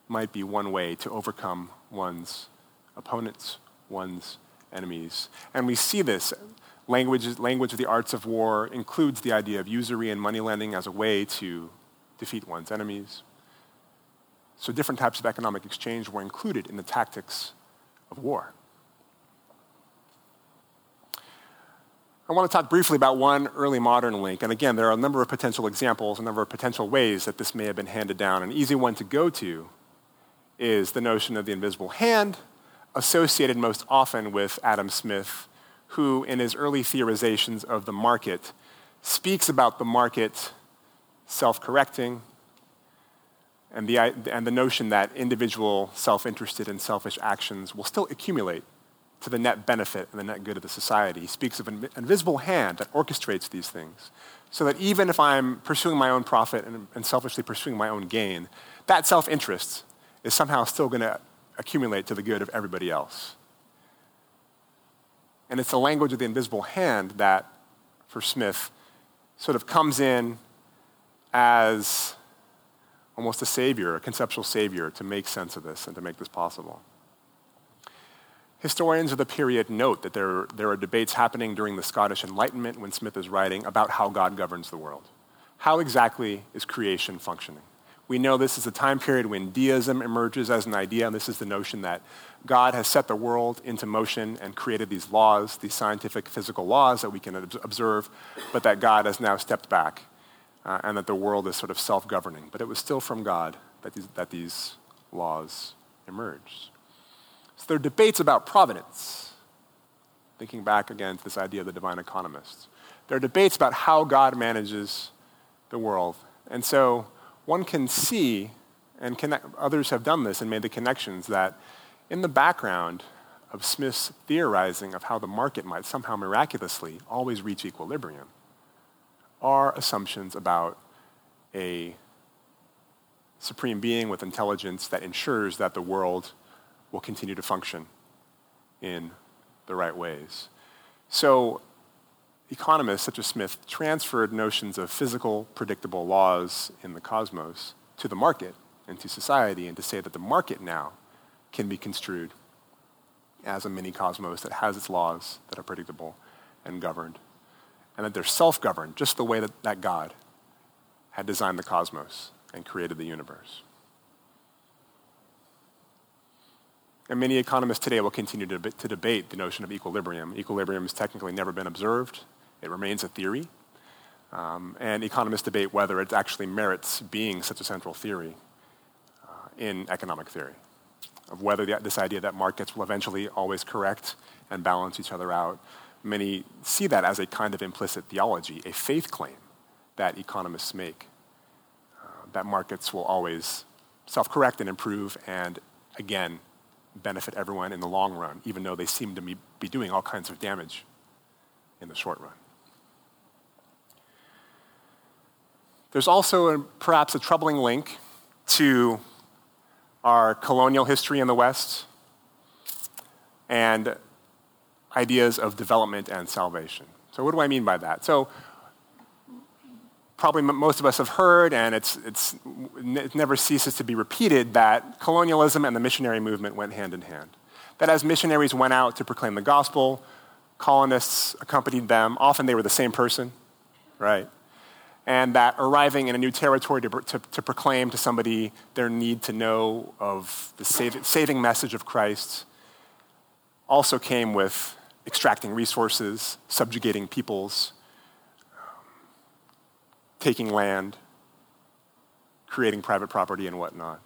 might be one way to overcome one's opponents, one's enemies. And we see this. Language, language of the arts of war includes the idea of usury and moneylending as a way to defeat one's enemies. So different types of economic exchange were included in the tactics of war. I want to talk briefly about one early modern link. And again, there are a number of potential examples, a number of potential ways that this may have been handed down. An easy one to go to is the notion of the invisible hand, associated most often with Adam Smith, who, in his early theorizations of the market, speaks about the market self correcting and the, and the notion that individual self interested and selfish actions will still accumulate to the net benefit and the net good of the society. He speaks of an invisible hand that orchestrates these things. So that even if I'm pursuing my own profit and, and selfishly pursuing my own gain, that self interest is somehow still going to accumulate to the good of everybody else. And it's the language of the invisible hand that, for Smith, sort of comes in as almost a savior, a conceptual savior, to make sense of this and to make this possible. Historians of the period note that there, there are debates happening during the Scottish Enlightenment when Smith is writing about how God governs the world. How exactly is creation functioning? We know this is a time period when deism emerges as an idea, and this is the notion that God has set the world into motion and created these laws, these scientific physical laws that we can observe, but that God has now stepped back uh, and that the world is sort of self governing. But it was still from God that these, that these laws emerged. Are debates about providence, thinking back again to this idea of the divine economists. There are debates about how God manages the world. And so one can see, and connect, others have done this and made the connections, that in the background of Smith's theorizing of how the market might somehow miraculously always reach equilibrium are assumptions about a supreme being with intelligence that ensures that the world will continue to function in the right ways. So economists such as Smith transferred notions of physical, predictable laws in the cosmos to the market and to society, and to say that the market now can be construed as a mini cosmos that has its laws that are predictable and governed, and that they're self governed, just the way that, that God had designed the cosmos and created the universe. And many economists today will continue to, to debate the notion of equilibrium. Equilibrium has technically never been observed. It remains a theory. Um, and economists debate whether it actually merits being such a central theory uh, in economic theory, of whether the, this idea that markets will eventually always correct and balance each other out. Many see that as a kind of implicit theology, a faith claim that economists make, uh, that markets will always self correct and improve and, again, benefit everyone in the long run, even though they seem to be doing all kinds of damage in the short run. There's also a, perhaps a troubling link to our colonial history in the West and ideas of development and salvation. So, what do I mean by that? So, probably most of us have heard, and it's, it's, it never ceases to be repeated, that colonialism and the missionary movement went hand in hand. That as missionaries went out to proclaim the gospel, colonists accompanied them. Often they were the same person, right? and that arriving in a new territory to, to, to, proclaim to somebody their need to know of the save, saving message of Christ also came with extracting resources, subjugating peoples, taking land, creating private property, and whatnot.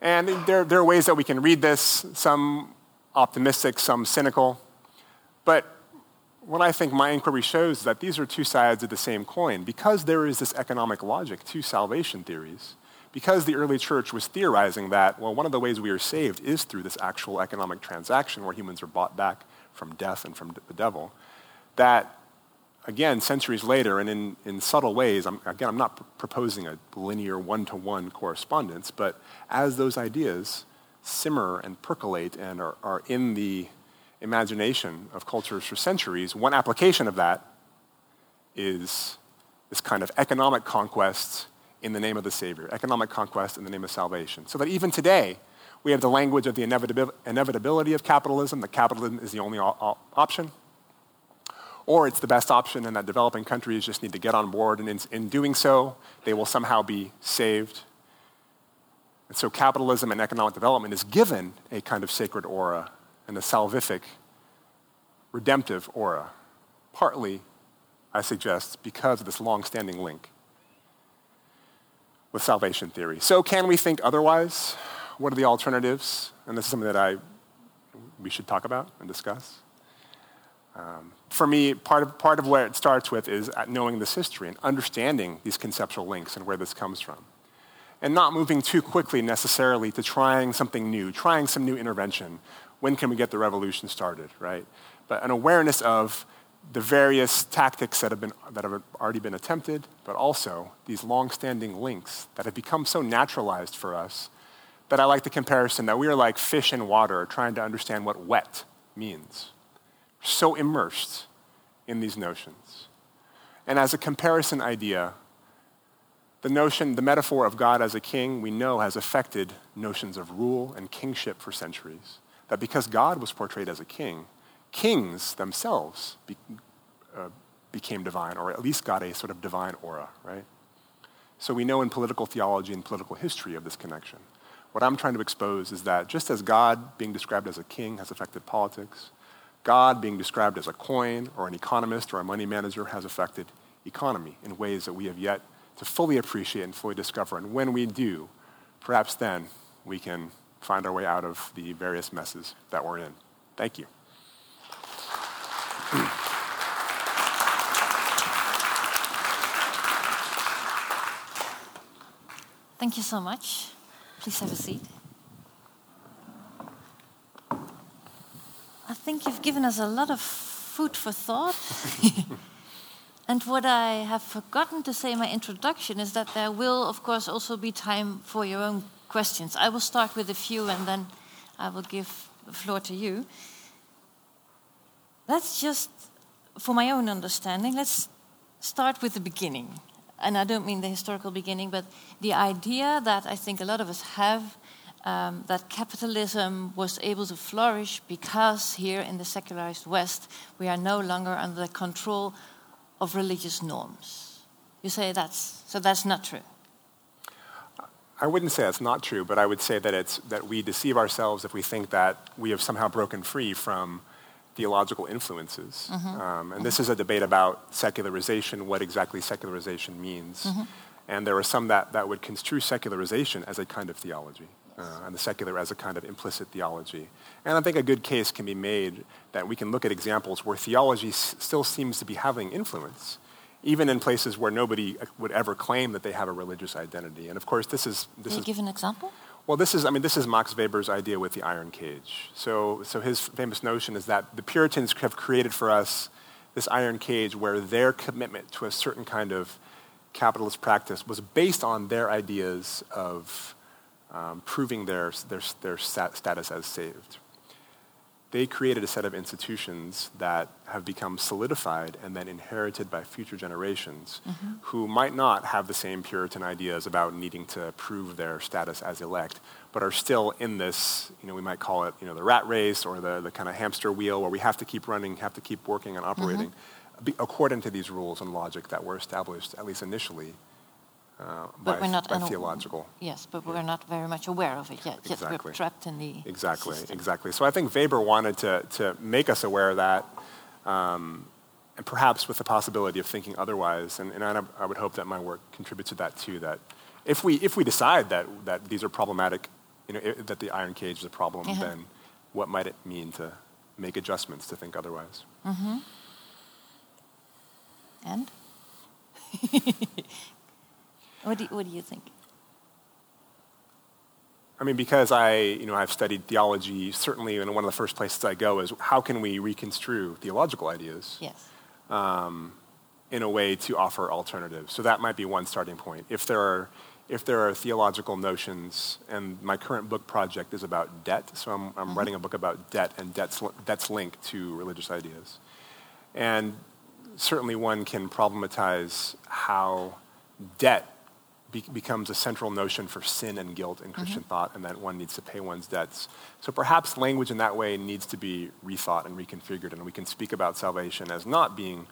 And there, there are ways that we can read this, some optimistic, some cynical. But what I think my inquiry shows is that these are two sides of the same coin. Because there is this economic logic to salvation theories, because the early church was theorizing that, well, one of the ways we are saved is through this actual economic transaction where humans are bought back from death and from the devil, that, again, centuries later and in, in subtle ways, I'm, again, I'm not pr- proposing a linear one to one correspondence, but as those ideas simmer and percolate and are, are in the imagination of cultures for centuries, one application of that is this kind of economic conquest in the name of the Savior, economic conquest in the name of salvation. So that even today, we have the language of the inevitability of capitalism, that capitalism is the only option, or it's the best option and that developing countries just need to get on board, and in, in doing so, they will somehow be saved. And so capitalism and economic development is given a kind of sacred aura and a salvific, redemptive aura, partly, I suggest, because of this long-standing link with salvation theory. So can we think otherwise? What are the alternatives? And this is something that I, we should talk about and discuss. Um, for me, part of, part of where it starts with is knowing this history and understanding these conceptual links and where this comes from. And not moving too quickly necessarily to trying something new, trying some new intervention. When can we get the revolution started, right? But an awareness of the various tactics that have, been, that have already been attempted, but also these long-standing links that have become so naturalized for us that I like the comparison that we are like fish in water trying to understand what wet means. So immersed in these notions. And as a comparison idea, the notion, the metaphor of God as a king, we know has affected notions of rule and kingship for centuries. That because God was portrayed as a king, kings themselves be, uh, became divine, or at least got a sort of divine aura, right? So we know in political theology and political history of this connection. What I'm trying to expose is that just as God being described as a king has affected politics, God being described as a coin or an economist or a money manager has affected economy in ways that we have yet to fully appreciate and fully discover. And when we do, perhaps then we can find our way out of the various messes that we're in. Thank you. Thank you so much. Please have a seat. I think you've given us a lot of food for thought. <laughs> and what I have forgotten to say in my introduction is that there will, of course, also be time for your own questions. I will start with a few and then I will give the floor to you. Let's just, for my own understanding, let's start with the beginning. And I don't mean the historical beginning, but the idea that I think a lot of us have um, that capitalism was able to flourish because here in the secularized West we are no longer under the control of religious norms. You say that's so that's not true. I wouldn't say that's not true, but I would say that it's that we deceive ourselves if we think that we have somehow broken free from theological influences. Mm-hmm. Um, and mm-hmm. this is a debate about secularization, what exactly secularization means. Mm-hmm. And there are some that, that would construe secularization as a kind of theology uh, and the secular as a kind of implicit theology. And I think a good case can be made that we can look at examples where theology s- still seems to be having influence, even in places where nobody uh, would ever claim that they have a religious identity. And of course, this is... This can you is, give an example? Well, this is, I mean, this is Max Weber's idea with the iron cage. So, so his famous notion is that the Puritans have created for us this iron cage where their commitment to a certain kind of capitalist practice was based on their ideas of um, proving their, their, their status as saved. They created a set of institutions that have become solidified and then inherited by future generations mm-hmm. who might not have the same Puritan ideas about needing to prove their status as elect, but are still in this, you know, we might call it, you know, the rat race or the, the kind of hamster wheel where we have to keep running, have to keep working and operating mm-hmm. according to these rules and logic that were established, at least initially, uh, but by, we're not by theological. Yes, but we're not very much aware of it yet. Exactly. Yet we're trapped in the exactly, system. exactly. So I think Weber wanted to to make us aware of that, um, and perhaps with the possibility of thinking otherwise. And, and I, I, would hope that my work contributes to that too. That if we if we decide that that these are problematic, you know, it, that the iron cage is a problem, uh-huh. then what might it mean to make adjustments to think otherwise? Mm-hmm. And. <laughs> What do, what do you think? I mean, because I, you know, I've studied theology, certainly and one of the first places I go is how can we reconstrue theological ideas yes. um, in a way to offer alternatives. So that might be one starting point. If there are, if there are theological notions, and my current book project is about debt, so I'm, I'm Mm-hmm. writing a book about debt and debt's, debt's link to religious ideas. And certainly one can problematize how debt be- becomes a central notion for sin and guilt in Christian thought, and that one needs to pay one's debts. So perhaps language in that way needs to be rethought and reconfigured, and we can speak about salvation as not being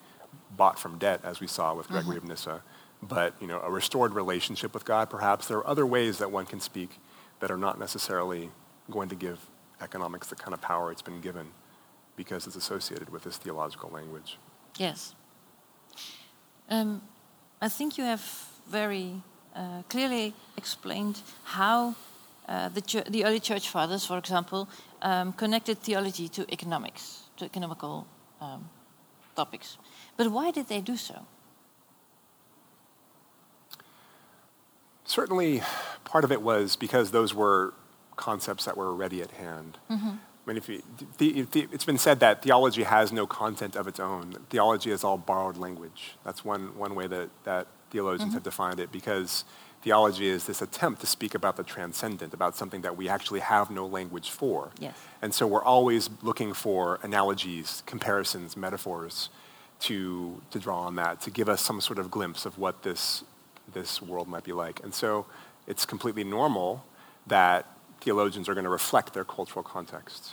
bought from debt, as we saw with Gregory of Nyssa, but you know, a restored relationship with God. Perhaps there are other ways that one can speak that are not necessarily going to give economics the kind of power it's been given because it's associated with this theological language. Yes. Um, I think you have very clearly explained how uh, the, the early church fathers, for example, um, connected theology to economics, to economical um, topics. But why did they do so? Certainly, part of it was because those were concepts that were already at hand. I mean, if you, the, the, it's been said that theology has no content of its own. Theology is all borrowed language. That's one, one way that, that theologians have defined it, because theology is this attempt to speak about the transcendent, about something that we actually have no language for. Yes. And so we're always looking for analogies, comparisons, metaphors to, to draw on that, to give us some sort of glimpse of what this, this world might be like. And so it's completely normal that theologians are going to reflect their cultural contexts.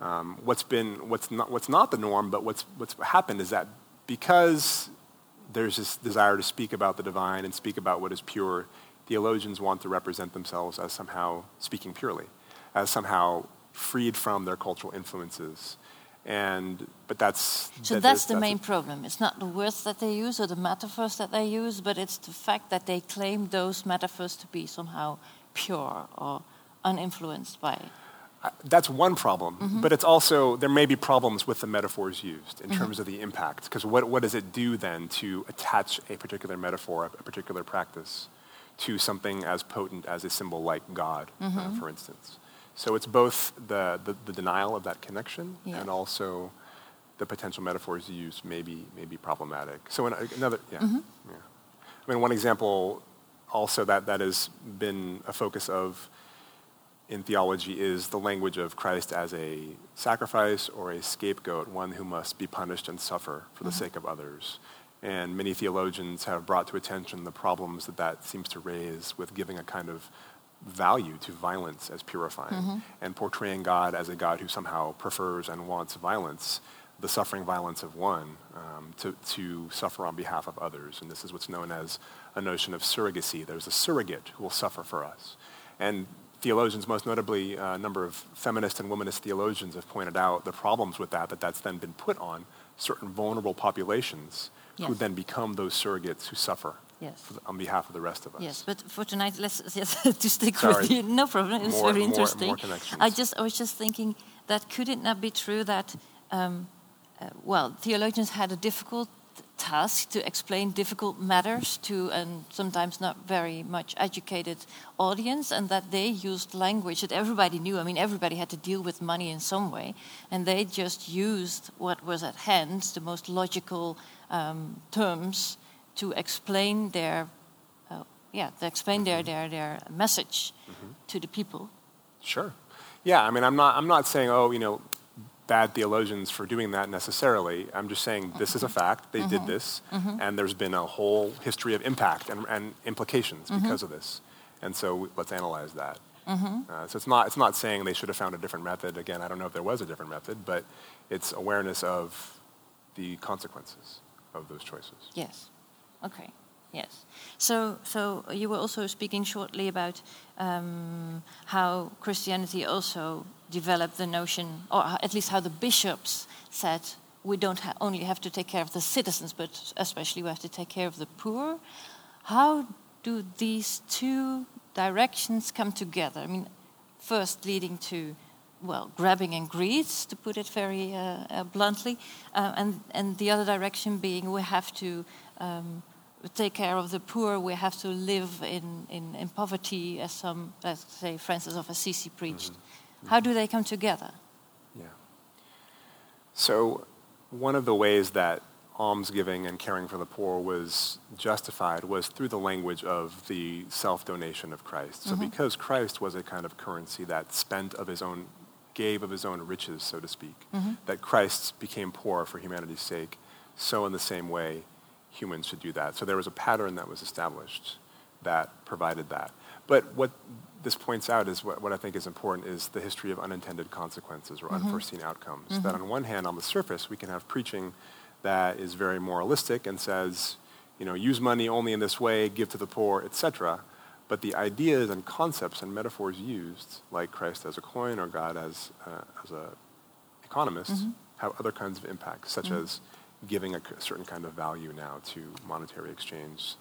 Um, what's, been, what's, not, what's not the norm, but what's, what's happened is that because there's this desire to speak about the divine and speak about what is pure, theologians want to represent themselves as somehow speaking purely, as somehow freed from their cultural influences. And, but that's... So that that's is- the main a- problem. It's not the words that they use or the metaphors that they use, but it's the fact that they claim those metaphors to be somehow pure or uninfluenced by. That's one problem, Mm-hmm. but it's also, there may be problems with the metaphors used in terms of the impact. Because what, what does it do then to attach a particular metaphor, a particular practice, to something as potent as a symbol like God, Mm-hmm. uh, for instance? So it's both the, the, the denial of that connection Yeah. and also the potential metaphors used may be, may be problematic. So in another, yeah, Mm-hmm. yeah. I mean, one example also that, that has been a focus of in theology is the language of Christ as a sacrifice or a scapegoat, one who must be punished and suffer for the sake of others. And many theologians have brought to attention the problems that that seems to raise with giving a kind of value to violence as purifying and portraying God as a God who somehow prefers and wants violence, the suffering violence of one, um, to, to suffer on behalf of others. And this is what's known as a notion of surrogacy. There's a surrogate who will suffer for us. And theologians, most notably uh, a number of feminist and womanist theologians, have pointed out the problems with that, that that's then been put on certain vulnerable populations who then become those surrogates who suffer Yes. the, on behalf of the rest of us. Yes, but for tonight, let's <laughs> yes, to stick Sorry. with you. No problem. It's More- very more- interesting. more. I just, I was just thinking that could it not be true that, um, uh, well, theologians had a difficult task to explain difficult matters to a sometimes not very much educated audience, and that they used language that everybody knew. I mean, everybody had to deal with money in some way, and they just used what was at hand, the most logical um, terms, to explain their uh, yeah, to explain their, their, their message to the people. Sure. Yeah, I mean, I'm not, I'm not saying, oh, you know, bad theologians for doing that necessarily. I'm just saying this is a mm-hmm. fact. They did mm-hmm. this, mm-hmm. and there's been a whole history of impact and, and implications because of this. And so let's analyze that. Uh, so it's not, it's not saying they should have found a different method. Again, I don't know if there was a different method, but it's awareness of the consequences of those choices. Yes. Okay. Yes. So, so you were also speaking shortly about um, how Christianity also developed the notion, or at least how the bishops said we don't ha- only have to take care of the citizens, but especially we have to take care of the poor. How do these two directions come together? I mean, first leading to well, grabbing and greed, to put it very uh, uh, bluntly, uh, and and the other direction being we have to um, take care of the poor. We have to live in, in, in poverty, as some, let's say, Francis of Assisi preached. Mm-hmm. Mm-hmm. How do they come together? Yeah. So one of the ways that almsgiving and caring for the poor was justified was through the language of the self-donation of Christ. So mm-hmm. because Christ was a kind of currency that spent of his own, gave of his own riches, so to speak, that Christ became poor for humanity's sake, so in the same way, humans should do that. So there was a pattern that was established that provided that. But what this points out is what, what I think is important is the history of unintended consequences or mm-hmm. unforeseen outcomes. Mm-hmm. That on one hand, on the surface, we can have preaching that is very moralistic and says, you know, use money only in this way, give to the poor, etc. But the ideas and concepts and metaphors used, like Christ as a coin or God as, uh, as an economist, mm-hmm. have other kinds of impacts, such as giving a certain kind of value now to monetary exchange,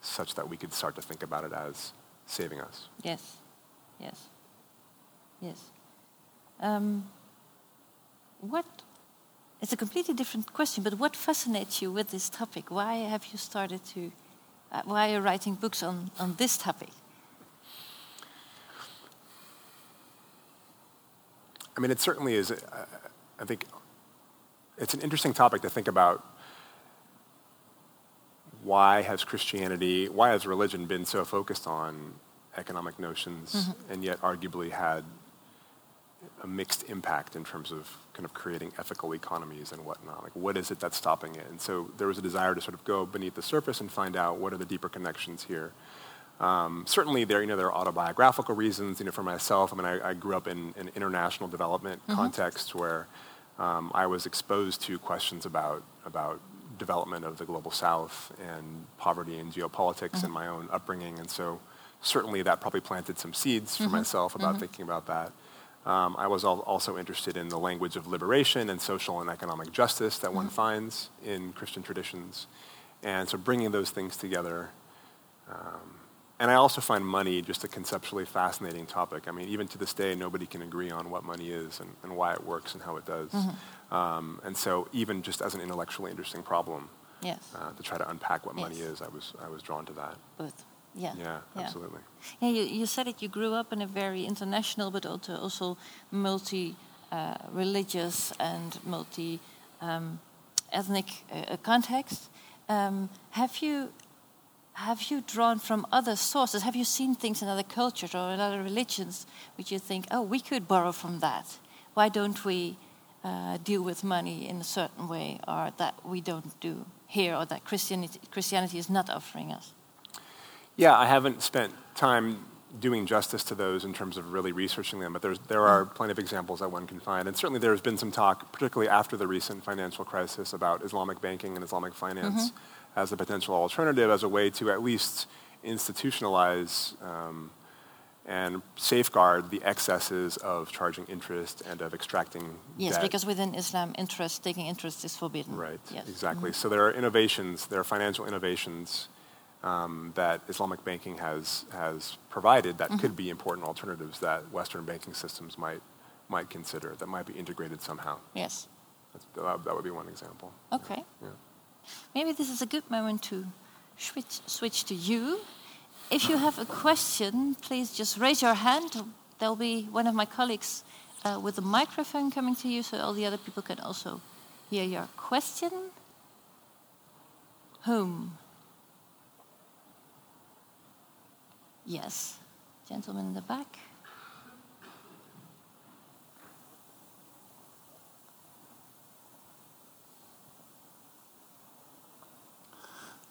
such that we could start to think about it as saving us. Yes, yes, yes. Um, what? It's a completely different question, but what fascinates you with this topic? Why have you started to? Uh, why are you writing books on on this topic? I mean, it certainly is. Uh, I think it's an interesting topic to think about. Why has Christianity, why has religion been so focused on economic notions and yet arguably had a mixed impact in terms of kind of creating ethical economies and whatnot? Like, what is it that's stopping it? And so there was a desire to sort of go beneath the surface and find out what are the deeper connections here. Um, certainly, there you know there are autobiographical reasons. You know, for myself, I mean, I, I grew up in an international development context where um, I was exposed to questions about about development of the global South and poverty and geopolitics in my own upbringing, and so certainly that probably planted some seeds for myself about thinking about that. Um, I was al- also interested in the language of liberation and social and economic justice that one finds in Christian traditions, and so bringing those things together. Um, and I also find money just a conceptually fascinating topic. I mean, even to this day, nobody can agree on what money is and, and why it works and how it does. Um, and so, even just as an intellectually interesting problem Yes, uh, to try to unpack what money is, I was I was drawn to that. both. Yeah. Yeah, absolutely. Yeah, you, you said it. You grew up in a very international, but also also multi-religious and multi-ethnic uh, context. Um, have you have you drawn from other sources? Have you seen things in other cultures or in other religions which you think, oh, we could borrow from that? Why don't we uh, deal with money in a certain way, or that we don't do here, or that Christianity Christianity is not offering us? Yeah, I haven't spent time doing justice to those in terms of really researching them, but there's, there are plenty of examples that one can find. And certainly there's been some talk, particularly after the recent financial crisis, about Islamic banking and Islamic finance as a potential alternative, as a way to at least institutionalize um, and safeguard the excesses of charging interest and of extracting Yes, debt. because within Islam, interest, taking interest is forbidden. Right, Yes. exactly. So there are innovations, there are financial innovations um, that Islamic banking has, has provided that could be important alternatives that Western banking systems might, might consider, that might be integrated somehow. Yes. That's, that, that would be one example. Okay. Yeah. Maybe this is a good moment to switch, switch to you. If you have a question, please just raise your hand. There'll be one of my colleagues uh, with a microphone coming to you, so all the other people can also hear your question. Whom? Yes, gentleman in the back.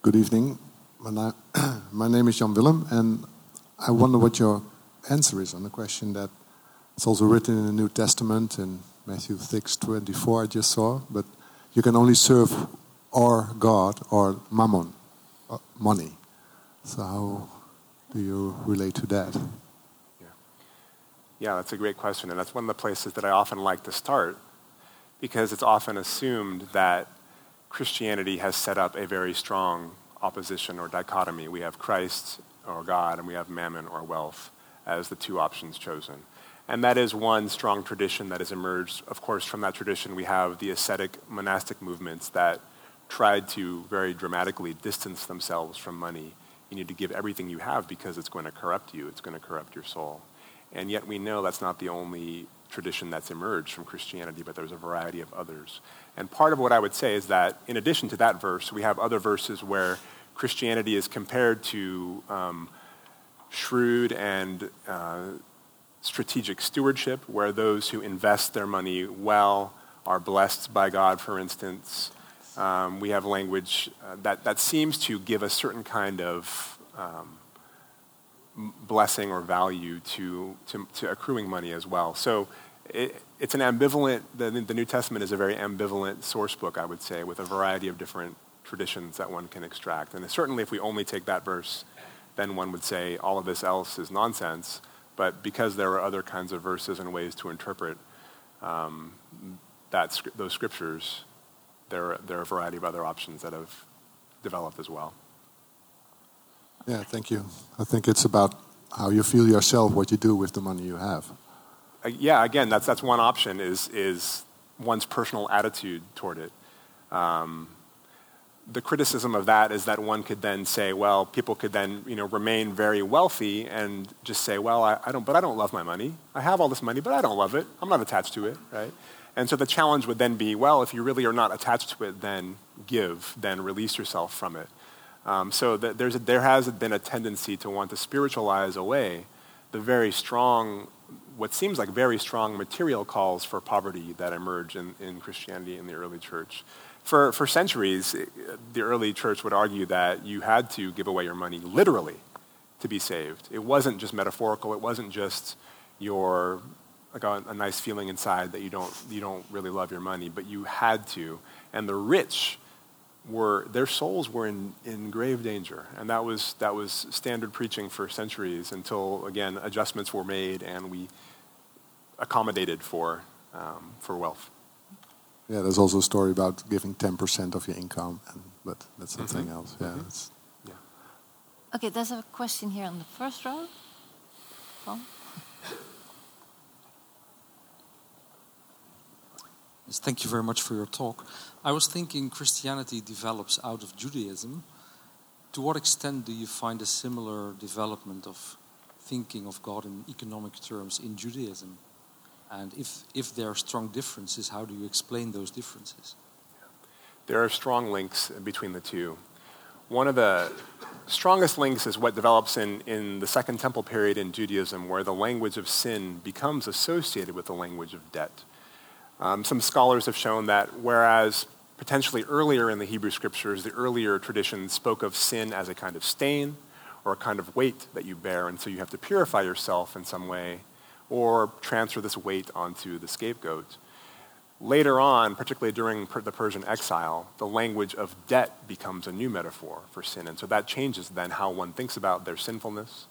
Good evening. My, na- <clears throat> my name is Jan Willem, and I wonder what your answer is on the question that it's also written in the New Testament in Matthew 6 24, I just saw, but you can only serve or God or mammon, uh, money. So, how do you relate to that? Yeah. yeah, that's a great question. And that's one of the places that I often like to start because it's often assumed that Christianity has set up a very strong opposition or dichotomy. We have Christ or God, and we have mammon or wealth as the two options chosen. And that is one strong tradition that has emerged. Of course, from that tradition, we have the ascetic monastic movements that tried to very dramatically distance themselves from money. You need to give everything you have because it's going to corrupt you, it's going to corrupt your soul. And yet we know that's not the only tradition that's emerged from Christianity, but there's a variety of others. And part of what I would say is that in addition to that verse, we have other verses where Christianity is compared to um, shrewd and uh, strategic stewardship, where those who invest their money well are blessed by God, for instance. Um, we have language uh, that, that seems to give a certain kind of um, blessing or value to, to, to, accruing money as well. So it, it's an ambivalent, the, the New Testament is a very ambivalent source book, I would say, with a variety of different traditions that one can extract. And certainly if we only take that verse, then one would say all of this else is nonsense. But because there are other kinds of verses and ways to interpret um, that, those scriptures, there, there are a variety of other options that have developed as well. Yeah, thank you. I think it's about how you feel yourself, what you do with the money you have. Yeah, again, that's, that's one option is, is one's personal attitude toward it. Um, the criticism of that is that one could then say, well, people could then, you know, remain very wealthy and just say, well, I, I, don't, but I don't love my money. I have all this money, but I don't love it. I'm not attached to it, right? And so the challenge would then be, well, if you really are not attached to it, then give, then release yourself from it. Um, so there's a, there has been a tendency to want to spiritualize away the very strong, what seems like very strong material calls for poverty that emerge in, in Christianity in the early church. For, for centuries, eh, the early church would argue that you had to give away your money literally to be saved. It wasn't just metaphorical. It wasn't just your like a, a, nice feeling inside that you don't you don't really love your money, but you had to. And the rich were their souls were in, in grave danger, and that was that was standard preaching for centuries until again adjustments were made and we accommodated for um, for wealth. Yeah, there's also a story about giving 10% of your income, and, but that's mm-hmm. something mm-hmm. else. Yeah, mm-hmm. yeah. Okay, there's a question here on the first row. Paul? Yes, thank you very much for your talk. I was thinking Christianity develops out of Judaism. To what extent do you find a similar development of thinking of God in economic terms in Judaism? And if, if there are strong differences, how do you explain those differences? There are strong links between the two. One of the strongest links is what develops in, in the Second Temple period in Judaism, where the language of sin becomes associated with the language of debt. Um, some scholars have shown that whereas potentially earlier in the Hebrew scriptures, the earlier traditions spoke of sin as a kind of stain or a kind of weight that you bear, and so you have to purify yourself in some way or transfer this weight onto the scapegoat. Later on, particularly during the Persian exile, the language of debt becomes a new metaphor for sin. And so that changes then how one thinks about their sinfulness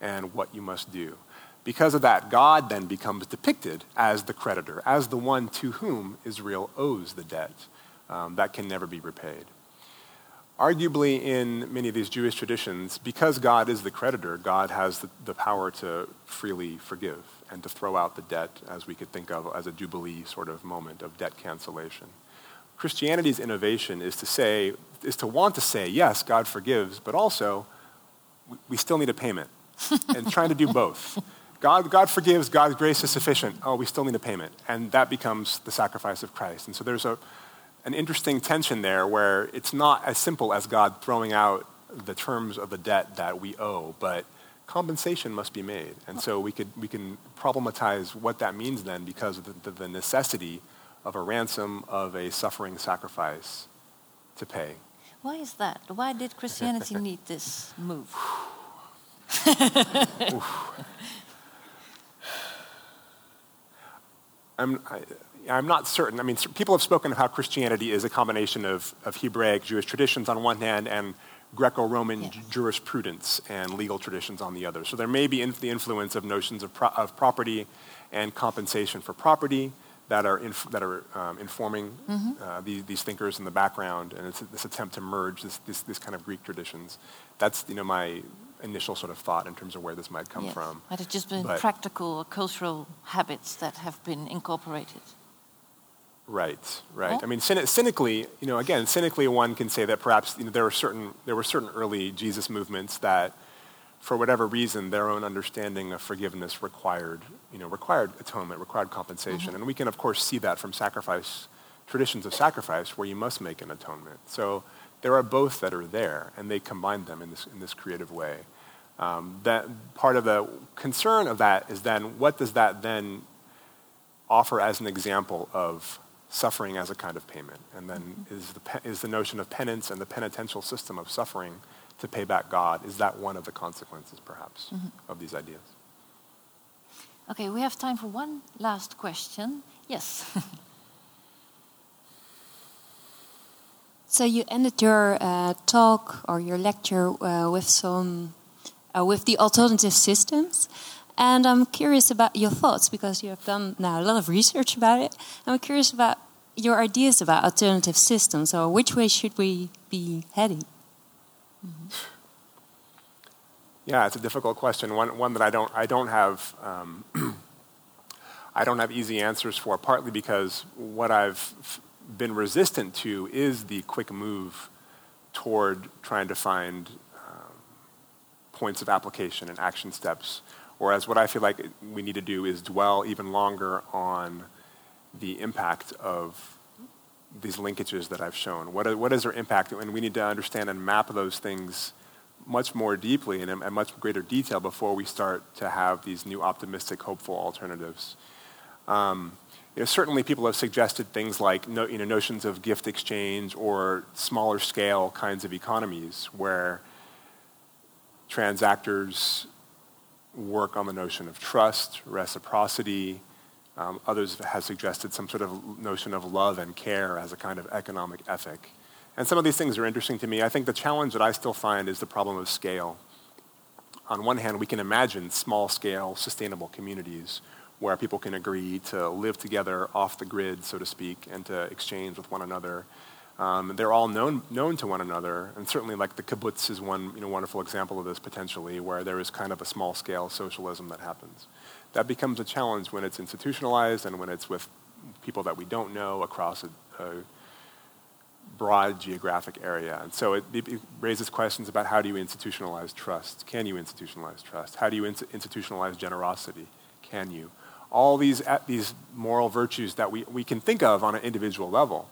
and what you must do. Because of that, God then becomes depicted as the creditor, as the one to whom Israel owes the debt um, that can never be repaid. Arguably, in many of these Jewish traditions, because God is the creditor, God has the, the power to freely forgive and to throw out the debt as we could think of as a jubilee sort of moment of debt cancellation. Christianity's innovation is to say, is to want to say, yes, God forgives, but also we still need a payment. <laughs> and trying to do both. God, God forgives, God's grace is sufficient. Oh, we still need a payment. And that becomes the sacrifice of Christ. And so there's a, an interesting tension there where it's not as simple as God throwing out the terms of the debt that we owe, but compensation must be made. And so we, could, we can problematize what that means then because of the, the necessity of a ransom, of a suffering sacrifice to pay. Why is that? Why did Christianity <laughs> need this move? <laughs> I'm, I, am not certain. I mean, people have spoken of how Christianity is a combination of, of Hebraic Jewish traditions on one hand and Greco-Roman yes. jurisprudence and legal traditions on the other. So there may be the influence of notions of, pro of, property and compensation for property that are, that are um, informing mm -hmm. uh, these, these, thinkers in the background, and it's this attempt to merge this, this, this kind of Greek traditions. That's you know my initial sort of thought in terms of where this might come yes. from. But it's just been but, practical or cultural habits that have been incorporated. Right, right. Oh. I mean, cynically, you know, again, cynically, one can say that perhaps you know, there were certain there were certain early Jesus movements that for whatever reason, their own understanding of forgiveness required, you know, required atonement, required compensation. Mm-hmm. And we can, of course, see that from sacrifice, traditions of sacrifice, where you must make an atonement. So there are both that are there, and they combine them in this, in this creative way. Um, that part of the concern of that is then what does that then offer as an example of suffering as a kind of payment? And then is the, is the notion of penance and the penitential system of suffering to pay back God, is that one of the consequences perhaps of these ideas? Okay, we have time for one last question. Yes. <laughs> So you ended your uh, talk or your lecture uh, with some uh, with the alternative systems, and I'm curious about your thoughts because you have done now a lot of research about it. I'm curious about your ideas about alternative systems, or which way should we be heading? Yeah, it's a difficult question. One, one that I don't, I don't have, um, <clears throat> I don't have easy answers for. Partly because what I've been resistant to is the quick move toward trying to find points of application and action steps. Whereas what I feel like we need to do is dwell even longer on the impact of these linkages that I've shown. What, are, what is their impact? And we need to understand and map those things much more deeply and in, in much greater detail before we start to have these new optimistic, hopeful alternatives. Um, you know, certainly people have suggested things like no, you know, notions of gift exchange or smaller scale kinds of economies where transactors work on the notion of trust, reciprocity. Um, others have suggested some sort of notion of love and care as a kind of economic ethic. And some of these things are interesting to me. I think the challenge that I still find is the problem of scale. On one hand, we can imagine small scale, sustainable communities where people can agree to live together off the grid, so to speak, and to exchange with one another. Um, they're all known, known to one another, and certainly like the kibbutz is one you know, wonderful example of this potentially, where there is kind of a small scale socialism that happens. That becomes a challenge when it's institutionalized and when it's with people that we don't know across a, a broad geographic area. And so it, it, raises questions about how do you institutionalize trust? Can you institutionalize trust? How do you in- institutionalize generosity? Can you? All these, these moral virtues that we, we can think of on an individual level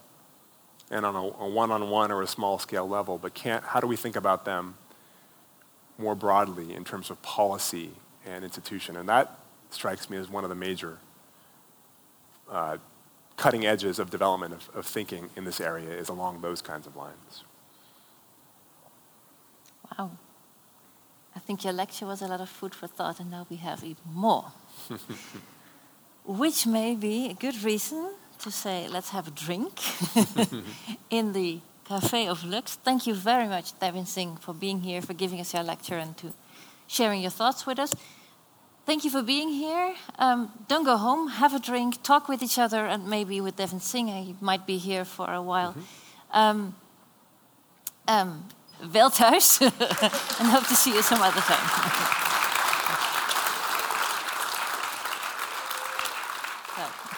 and on a, a one-on-one or a small scale level, but can't, how do we think about them more broadly in terms of policy and institution? And that strikes me as one of the major uh, cutting edges of development of, of thinking in this area is along those kinds of lines. Wow. I think your lecture was a lot of food for thought, and now we have even more. <laughs> Which may be a good reason to say, let's have a drink <laughs> in the Cafe of Lux. Thank you very much, Devin Singh, for being here, for giving us your lecture, and to sharing your thoughts with us. Thank you for being here. Um, don't go home. Have a drink, talk with each other, and maybe with Devin Singh. He might be here for a while. Um, um, wel thuis, <laughs> and hope to see you some other time. <laughs>